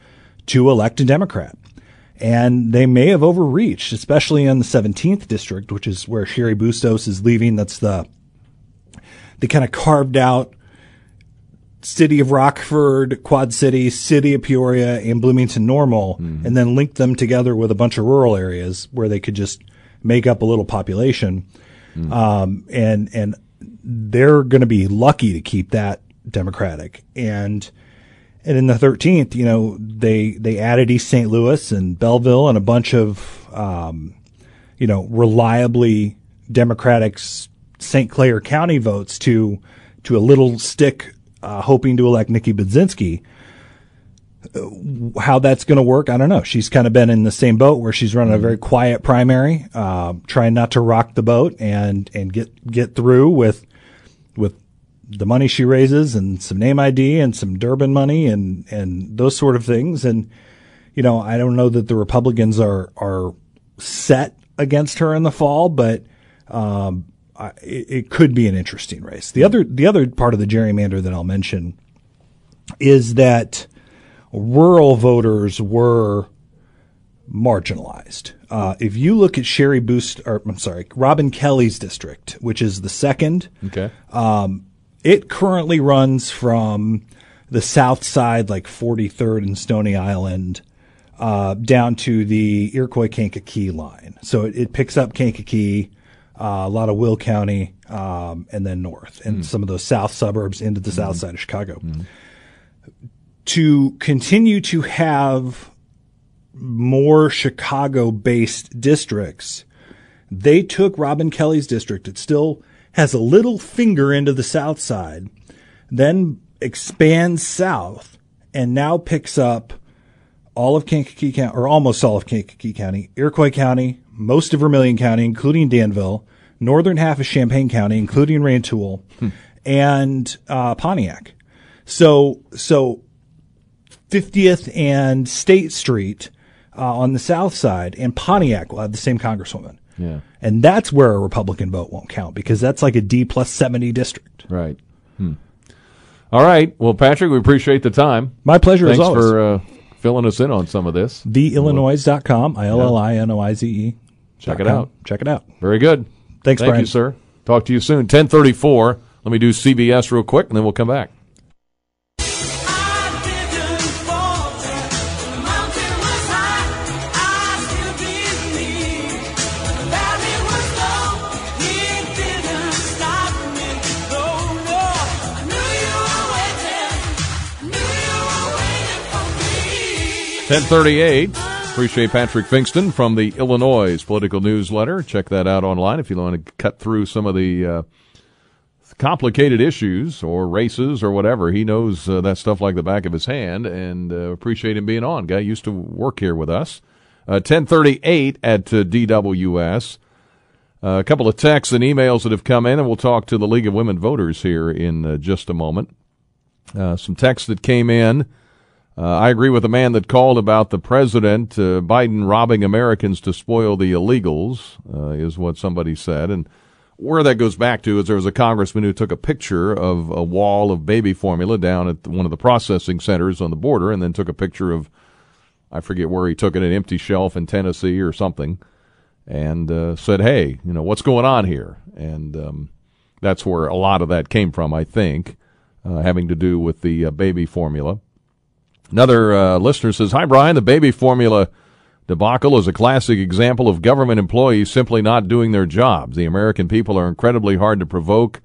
to elect a Democrat. And they may have overreached, especially in the 17th district, which is where Cheri Bustos is leaving. That's the, they kind of carved out city of Rockford, Quad City, city of Peoria, and Bloomington Normal, and then link them together with a bunch of rural areas where they could just make up a little population. Um, and, and they're going to be lucky to keep that Democratic. And, and in the 13th, you know, they, they added East St. Louis and Belleville and a bunch of, um, you know, reliably Democratic St. Clair County votes to, to a little stick, uh, hoping to elect Nikki Budzinski. Uh, How that's going to work, I don't know. She's kind of been in the same boat where she's running a very quiet primary, uh, trying not to rock the boat and, and get, get through with, with the money she raises and some name ID and some Durbin money and, and those sort of things. And, you know, I don't know that the Republicans are, are set against her in the fall, but, um, I, it, could be an interesting race. The other, the other part of the gerrymander that I'll mention is that rural voters were marginalized. Uh, if you look at Cheri Boost, or I'm sorry, Robin Kelly's district, which is the second, Okay. um, it currently runs from the south side, like 43rd and Stony Island, uh, down to the Iroquois Kankakee line. So it, it picks up Kankakee, uh, a lot of Will County, um, and then north, and some of those south suburbs into the south side of Chicago. To continue to have more Chicago based districts, they took Robin Kelly's district. It still has a little finger into the south side, then expands south and now picks up all of Kankakee County, or almost all of Kankakee County, Iroquois County, most of Vermilion County, including Danville, northern half of Champaign County, including Rantoul, and uh, Pontiac. So, so 50th and State Street uh, on the south side, and Pontiac will have the same congresswoman. Yeah. And that's where a Republican vote won't count because that's like a D plus 70 district. Right. Hmm. All right. Well, Patrick, we appreciate the time. My pleasure as Thanks always. for uh, filling us in on some of this. theillinoize.com, I L L I N O I Z E. Check it out. Check it out. Very good. Thanks, Thank Brian. you, sir. Talk to you soon. 1034. Let me do CBS real quick, and then we'll come back. Ten thirty-eight. Appreciate Patrick Pfingsten from the Illinoize Political Newsletter. Check that out online if you want to cut through some of the uh, complicated issues or races or whatever. He knows uh, that stuff like the back of his hand, and uh, appreciate him being on. Guy used to work here with us. Uh, Ten thirty-eight at uh, DWS. Uh, a couple of texts and emails that have come in, and we'll talk to the League of Women Voters here in uh, just a moment. Uh, some texts that came in. Uh, I agree with the man that called about the president, uh, Biden robbing Americans to spoil the illegals, uh, is what somebody said. And where that goes back to is there was a congressman who took a picture of a wall of baby formula down at one of the processing centers on the border and then took a picture of, I forget where he took it, an empty shelf in Tennessee or something, and uh, said, hey, you know, what's going on here? And um, that's where a lot of that came from, I think, uh, having to do with the uh, baby formula. Another uh, listener says, Hi, Brian. The baby formula debacle is a classic example of government employees simply not doing their jobs. The American people are incredibly hard to provoke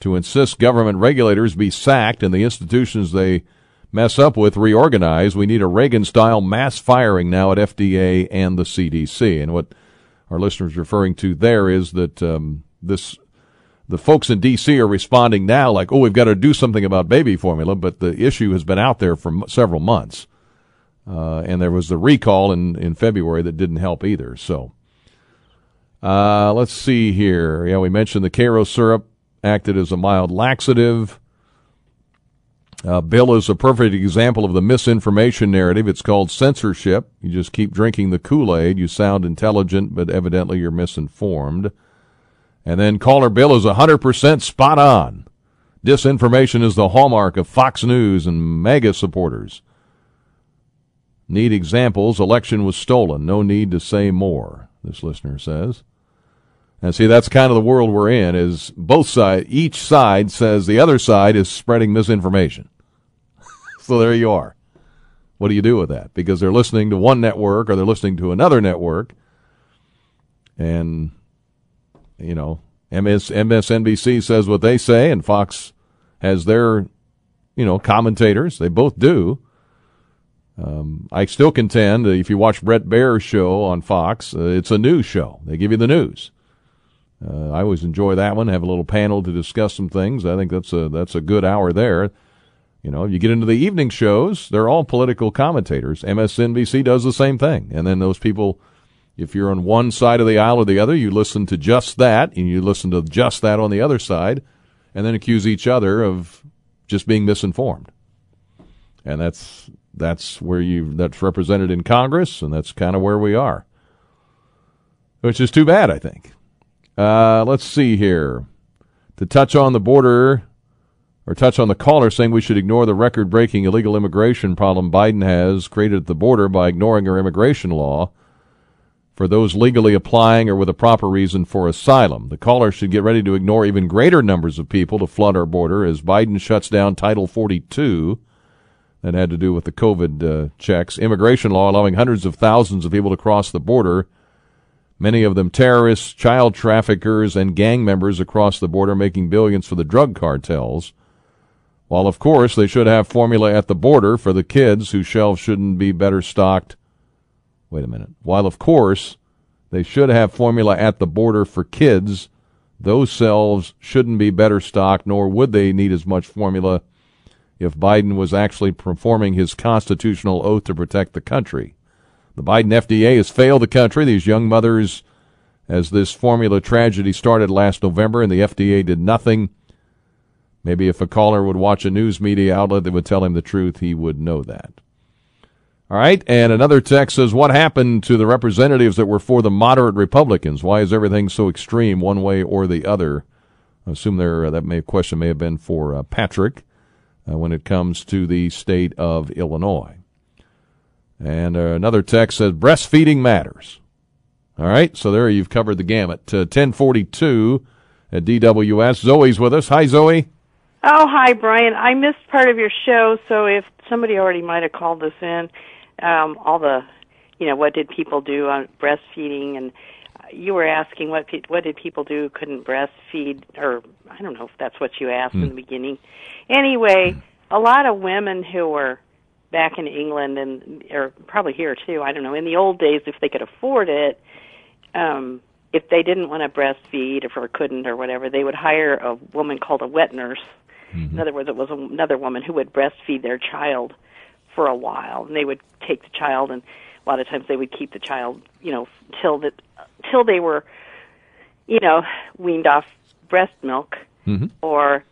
to insist government regulators be sacked and the institutions they mess up with reorganize. We need a Reagan style mass firing now at FDA and the CDC. And what our listeners referring to there is that um, this the folks in D.C. are responding now like, oh, we've got to do something about baby formula, but the issue has been out there for m- several months. Uh, and there was the recall in, in February that didn't help either. So uh, let's see here. Yeah, we mentioned the Karo syrup acted as a mild laxative. Uh, Bill is a perfect example of the misinformation narrative. It's called censorship. You just keep drinking the Kool Aid. You sound intelligent, but evidently you're misinformed. And then caller Bill is 100% spot on. Disinformation is the hallmark of Fox News and MAGA supporters. Need examples. Election was stolen. No need to say more, this listener says. And see, that's kind of the world we're in is both sides, each side says the other side is spreading misinformation. so there you are. What do you do with that? Because they're listening to one network or they're listening to another network. And, you know, MS, MSNBC says what they say and Fox has their, you know, commentators. They both do. Um, I still contend that if you watch Bret Baier's show on Fox, uh, it's a news show. They give you the news. Uh, I always enjoy that one. Have a little panel to discuss some things. I think that's a that's a good hour there. You know, you get into the evening shows; they're all political commentators. MSNBC does the same thing, and then those people, if you're on one side of the aisle or the other, you listen to just that, and you listen to just that on the other side, and then accuse each other of just being misinformed. And that's that's where you that's represented in Congress, and that's kind of where we are, which is too bad, I think. Uh, let's see here. To touch on the border, or touch on the caller saying we should ignore the record breaking illegal immigration problem Biden has created at the border by ignoring our immigration law for those legally applying or with a proper reason for asylum. The caller should get ready to ignore even greater numbers of people to flood our border as Biden shuts down Title 42 that had to do with the COVID uh, checks, immigration law allowing hundreds of thousands of people to cross the border many of them terrorists, child traffickers, and gang members across the border making billions for the drug cartels. While, of course, they should have formula at the border for the kids whose shelves shouldn't be better stocked. Wait a minute. While, of course, they should have formula at the border for kids, those shelves shouldn't be better stocked, nor would they need as much formula if Biden was actually performing his constitutional oath to protect the country. The Biden FDA has failed the country. These young mothers, as this formula tragedy started last November, and the FDA did nothing. Maybe if a caller would watch a news media outlet that would tell him the truth, he would know that. All right, and another text says, "What happened to the representatives that were for the moderate Republicans? Why is everything so extreme, one way or the other?" I assume there that may question may have been for uh, Patrick uh, when it comes to the state of Illinois. And uh, another text says breastfeeding matters. All right, so there you've covered the gamut. Uh, 1042 at DWS. Zoe's with us. Hi, Zoe. Oh, hi, Brian. I missed part of your show, so if somebody already might have called this in, um, all the, you know, what did people do on breastfeeding, and you were asking what pe- what did people do who couldn't breastfeed, or I don't know if that's what you asked in the beginning. Anyway, a lot of women who were back in England and or probably here too. I don't know. In the old days, if they could afford it, um, if they didn't want to breastfeed or couldn't or whatever, they would hire a woman called a wet nurse. Mm-hmm. In other words, it was another woman who would breastfeed their child for a while, and they would take the child, and a lot of times they would keep the child, you know, till that till they were, you know, weaned off breast milk, mm-hmm. or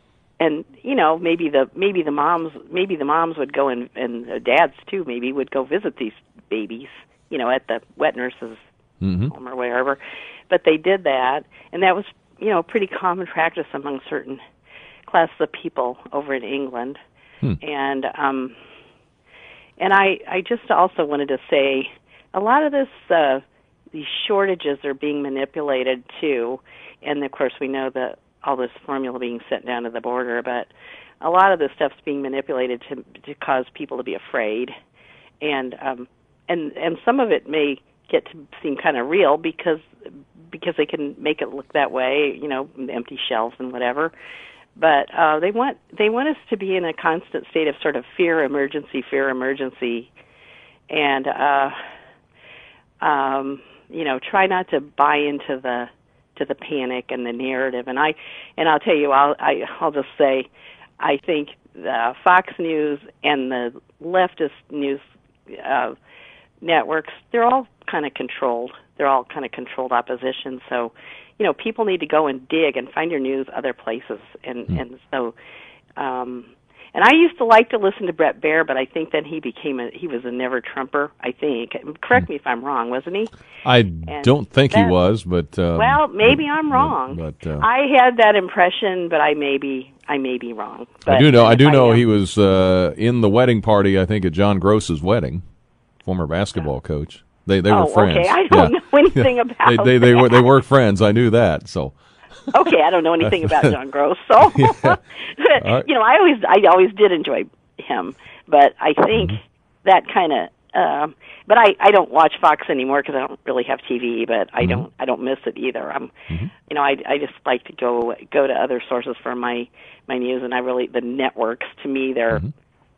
and you know maybe the maybe the moms maybe the moms would go and and the dads too maybe would go visit these babies you know at the wet nurses mm-hmm. home or wherever but they did that and that was you know pretty common practice among certain classes of people over in England hmm. and um and I I just also wanted to say a lot of this uh these shortages are being manipulated too and of course we know that all this formula being sent down to the border, but a lot of this stuff's being manipulated to to cause people to be afraid, and um, and and some of it may get to seem kind of real because because they can make it look that way, you know, empty shelves and whatever. But uh, they want they want us to be in a constant state of sort of fear, emergency, fear, emergency, and uh, um, you know, try not to buy into the to the panic and the narrative. And I and I'll tell you, I'll I, I'll just say, I think the Fox News and the leftist news uh, networks, they're all kind of controlled. They're all kind of controlled opposition. So, you know, people need to go and dig and find your news other places. And and so, um, and I used to like to listen to Bret Baier, but I think then he became a he was a never Trumper. I think. Correct me if I'm wrong, wasn't he? I And don't think he was, but um, well, maybe I'm wrong. But uh, I had that impression, but I may be I may be wrong. But I do know. I do know he was uh, in the wedding party. I think at John Groce's wedding, former basketball coach. They they Oh, were friends. okay. I don't Yeah. know anything Yeah. about They they they were they were friends. I knew that. So okay, I don't know anything about John Groce, so Yeah. right. you know, I always I always did enjoy him, but I think Mm-hmm. that kind of. Um, but I I don't watch Fox anymore because I don't really have TV. But I Mm-hmm. don't I don't miss it either. I'm, you know, I I just like to go go to other sources for my my news, and I really the networks to me they're.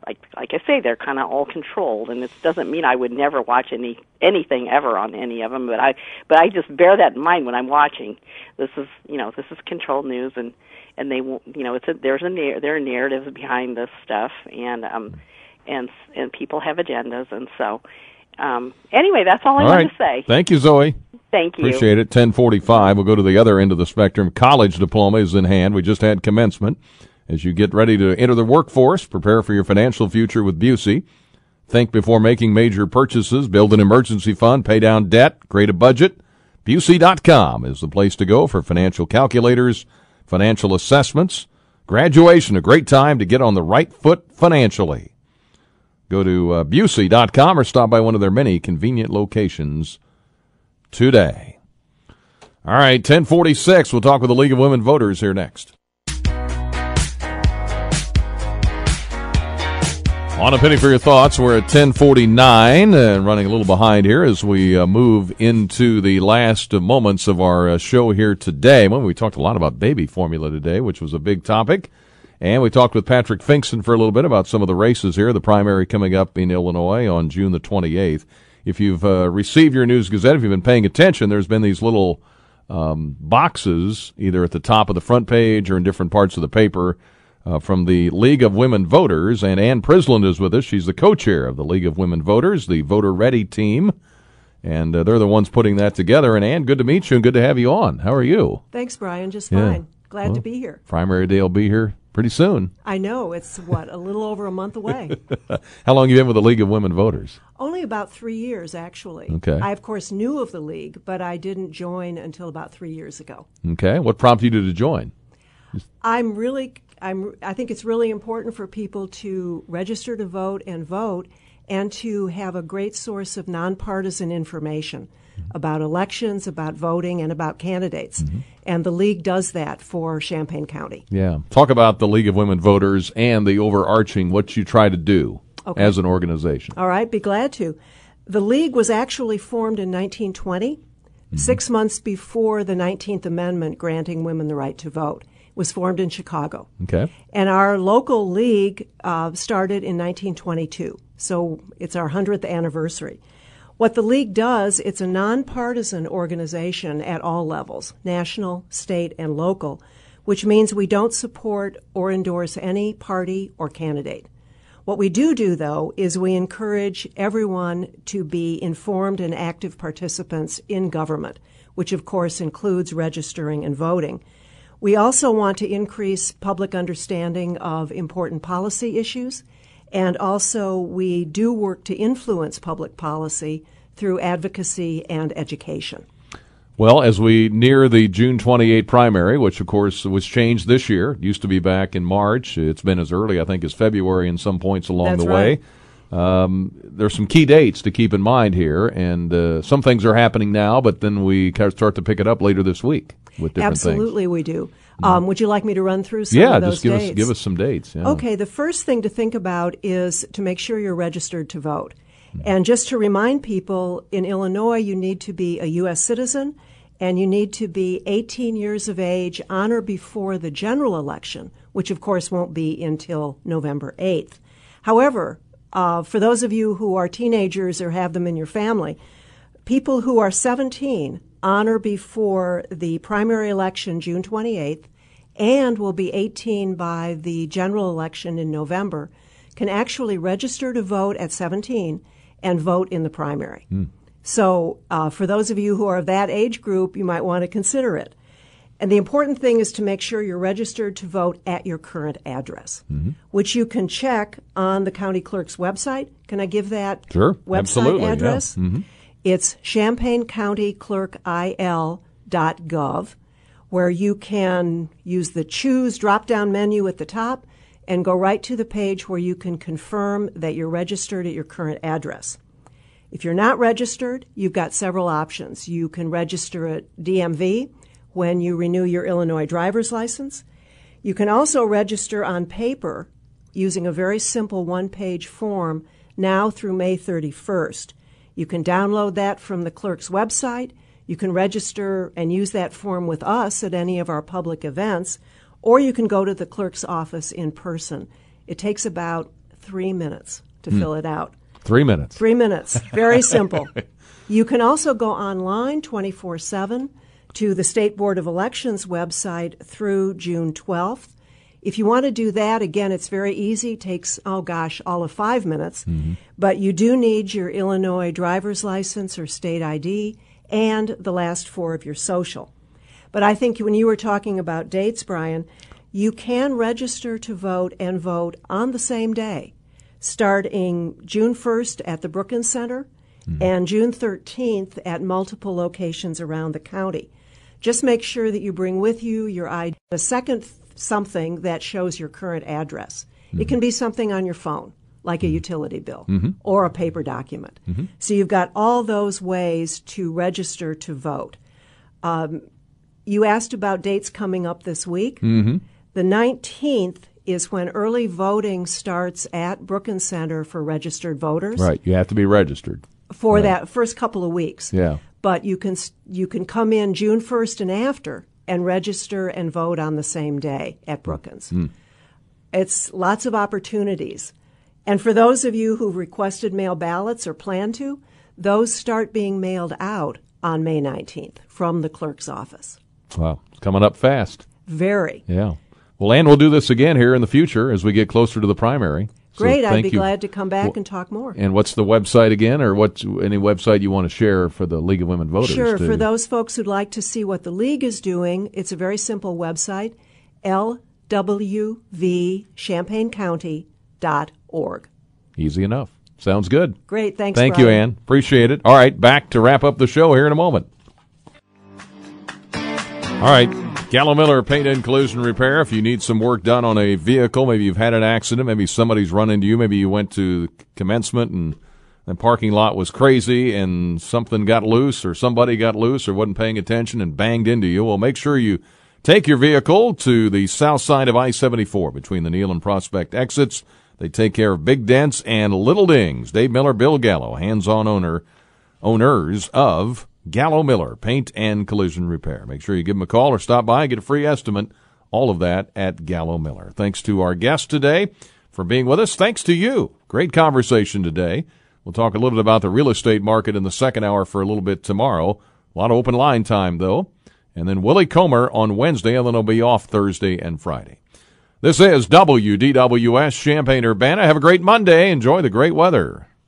Like like I say, they're kind of all controlled, and it doesn't mean I would never watch any anything ever on any of them. But I but I just bear that in mind when I'm watching. This is you know this is controlled news, and and they won't you know it's a there's a there are narratives behind this stuff, and um and and people have agendas, and so um anyway, that's all I all wanted right. to say. Thank you, Zoe. Thank you. Appreciate it. 1045. We'll go to the other end of the spectrum. College diploma is in hand. We just had commencement. As you get ready to enter the workforce, prepare for your financial future with Busey. Think before making major purchases. Build an emergency fund. Pay down debt. Create a budget. Busey.com is the place to go for financial calculators, financial assessments. Graduation, a great time to get on the right foot financially. Go to uh, Busey.com or stop by one of their many convenient locations today. All right, 1046. We'll talk with the League of Women Voters here next. On a penny for your thoughts, we're at 1049 and running a little behind here as we uh, move into the last moments of our uh, show here today. Well, we talked a lot about baby formula today, which was a big topic. And we talked with Patrick Pfingsten for a little bit about some of the races here, the primary coming up in Illinois on June the 28th. If you've uh, received your News Gazette, if you've been paying attention, there's been these little um, boxes either at the top of the front page or in different parts of the paper uh, from the League of Women Voters. And Ann Prisland is with us. She's the co-chair of the League of Women Voters, the Voter Ready team. And uh, they're the ones putting that together. And Ann, good to meet you and good to have you on. How are you? Thanks, Brian. Just Yeah. fine. Glad Well, to be here. Primary day will be here pretty soon. I know it's what a little over a month away. How long have you been with the League of Women Voters? Only about three years, actually. Okay. I of course knew of the league, but I didn't join until about three years ago. Okay. What prompted you to join? I'm really, I'm, I think it's really important for people to register to vote and vote, and to have a great source of nonpartisan information about elections, about voting, and about candidates. Mm-hmm. And the league does that for Champaign County. Yeah. Talk about the League of Women Voters and the overarching what you try to do Okay. as an organization. All right, be glad to. The league was actually formed in 1920, mm-hmm. six months before the 19th Amendment granting women the right to vote. Was formed in Chicago. Okay. And our local league uh, started in 1922, so it's our 100th anniversary. What the league does, it's a nonpartisan organization at all levels national, state, and local, which means we don't support or endorse any party or candidate. What we do do, though, is we encourage everyone to be informed and active participants in government, which of course includes registering and voting. We also want to increase public understanding of important policy issues, and also we do work to influence public policy through advocacy and education. Well, as we near the June 28 primary, which of course was changed this year, it used to be back in March. It's been as early, I think, as February in some points along That's the way. Um, there's some key dates to keep in mind here, and uh, some things are happening now, but then we kind of start to pick it up later this week with different things. Absolutely, we do. Um, would you like me to run through some Yeah, of those just give dates? us give us some dates. Yeah. Okay, the first thing to think about is to make sure you're registered to vote. And just to remind people, in Illinois, you need to be a U.S. citizen and you need to be 18 years of age on or before the general election, which of course won't be until November 8th. However, uh, for those of you who are teenagers or have them in your family, people who are 17 on or before the primary election June 28th and will be 18 by the general election in November can actually register to vote at 17 and vote in the primary. Hmm. So, uh, for those of you who are of that age group, you might want to consider it. And the important thing is to make sure you're registered to vote at your current address, mm-hmm. which you can check on the county clerk's website. Can I give that Sure, website absolutely, yeah. address? Mm-hmm. It's champaigncountyclerkil.gov, where you can use the choose drop down menu at the top and go right to the page where you can confirm that you're registered at your current address. If you're not registered, you've got several options. You can register at DMV when you renew your Illinois driver's license. You can also register on paper using a very simple one page form now through May 31st. You can download that from the clerk's website. You can register and use that form with us at any of our public events, or you can go to the clerk's office in person. It takes about three minutes to Hmm. fill it out. Three minutes. Three minutes. Very simple. You can also go online 24 7 to the State Board of Elections website through June 12th. If you want to do that, again, it's very easy. takes, oh gosh, all of five minutes. Mm-hmm. But you do need your Illinois driver's license or state ID and the last four of your social. But I think when you were talking about dates, Brian, you can register to vote and vote on the same day, starting June 1st at the Brookens Center mm-hmm. and June 13th at multiple locations around the county. Just make sure that you bring with you your ID, The second something that shows your current address. It can be something on your phone, like a utility bill Mhm. or a paper document. So you've got all those ways to register to vote. Um, you asked about dates coming up this week. Mm-hmm. The 19th is when early voting starts at Brookens Center for registered voters Right. You have to be registered. for Right. that first couple of weeks. Yeah. But you can you can come in June 1st and after and register and vote on the same day at Brookens. Mm. It's lots of opportunities. And for those of you who've requested mail ballots or plan to, those start being mailed out on May 19th from the clerk's office. Wow. It's coming up fast. Very. Yeah. Well, and we'll do this again here in the future as we get closer to the primary. So Great. I'd be you. glad to come back Well, and talk more. And what's the website again, or what's any website you want to share for the League of Women Voters? Sure. to- For those folks who'd like to see what the league is doing, it's a very simple website, lwvchampaigncounty.org. Easy enough. Sounds good. Great. Thanks, Thank you, Brian. Ann. Appreciate it. All right, back to wrap up the show here in a moment. All right, Gallo Miller Paint and Collision Repair. If you need some work done on a vehicle, maybe you've had an accident, maybe somebody's run into you, maybe you went to commencement and the parking lot was crazy and something got loose or somebody got loose or wasn't paying attention and banged into you. Well, make sure you take your vehicle to the south side of I-74 between the Neil and Prospect exits. They take care of big dents and little dings. Dave Miller, Bill Gallo, hands-on owner, owners of Gallo Miller Paint and Collision Repair. Make sure you give them a call or stop by and get a free estimate. All of that at Gallo Miller. Thanks to our guest today for being with us. Thanks to you. Great conversation today. We'll talk a little bit about the real estate market in the second hour for a little bit tomorrow. A lot of open line time though. And then Willie Comer on Wednesday, and then he'll be off Thursday and Friday. This is WDWS Champaign Urbana. Have a great Monday. Enjoy the great weather.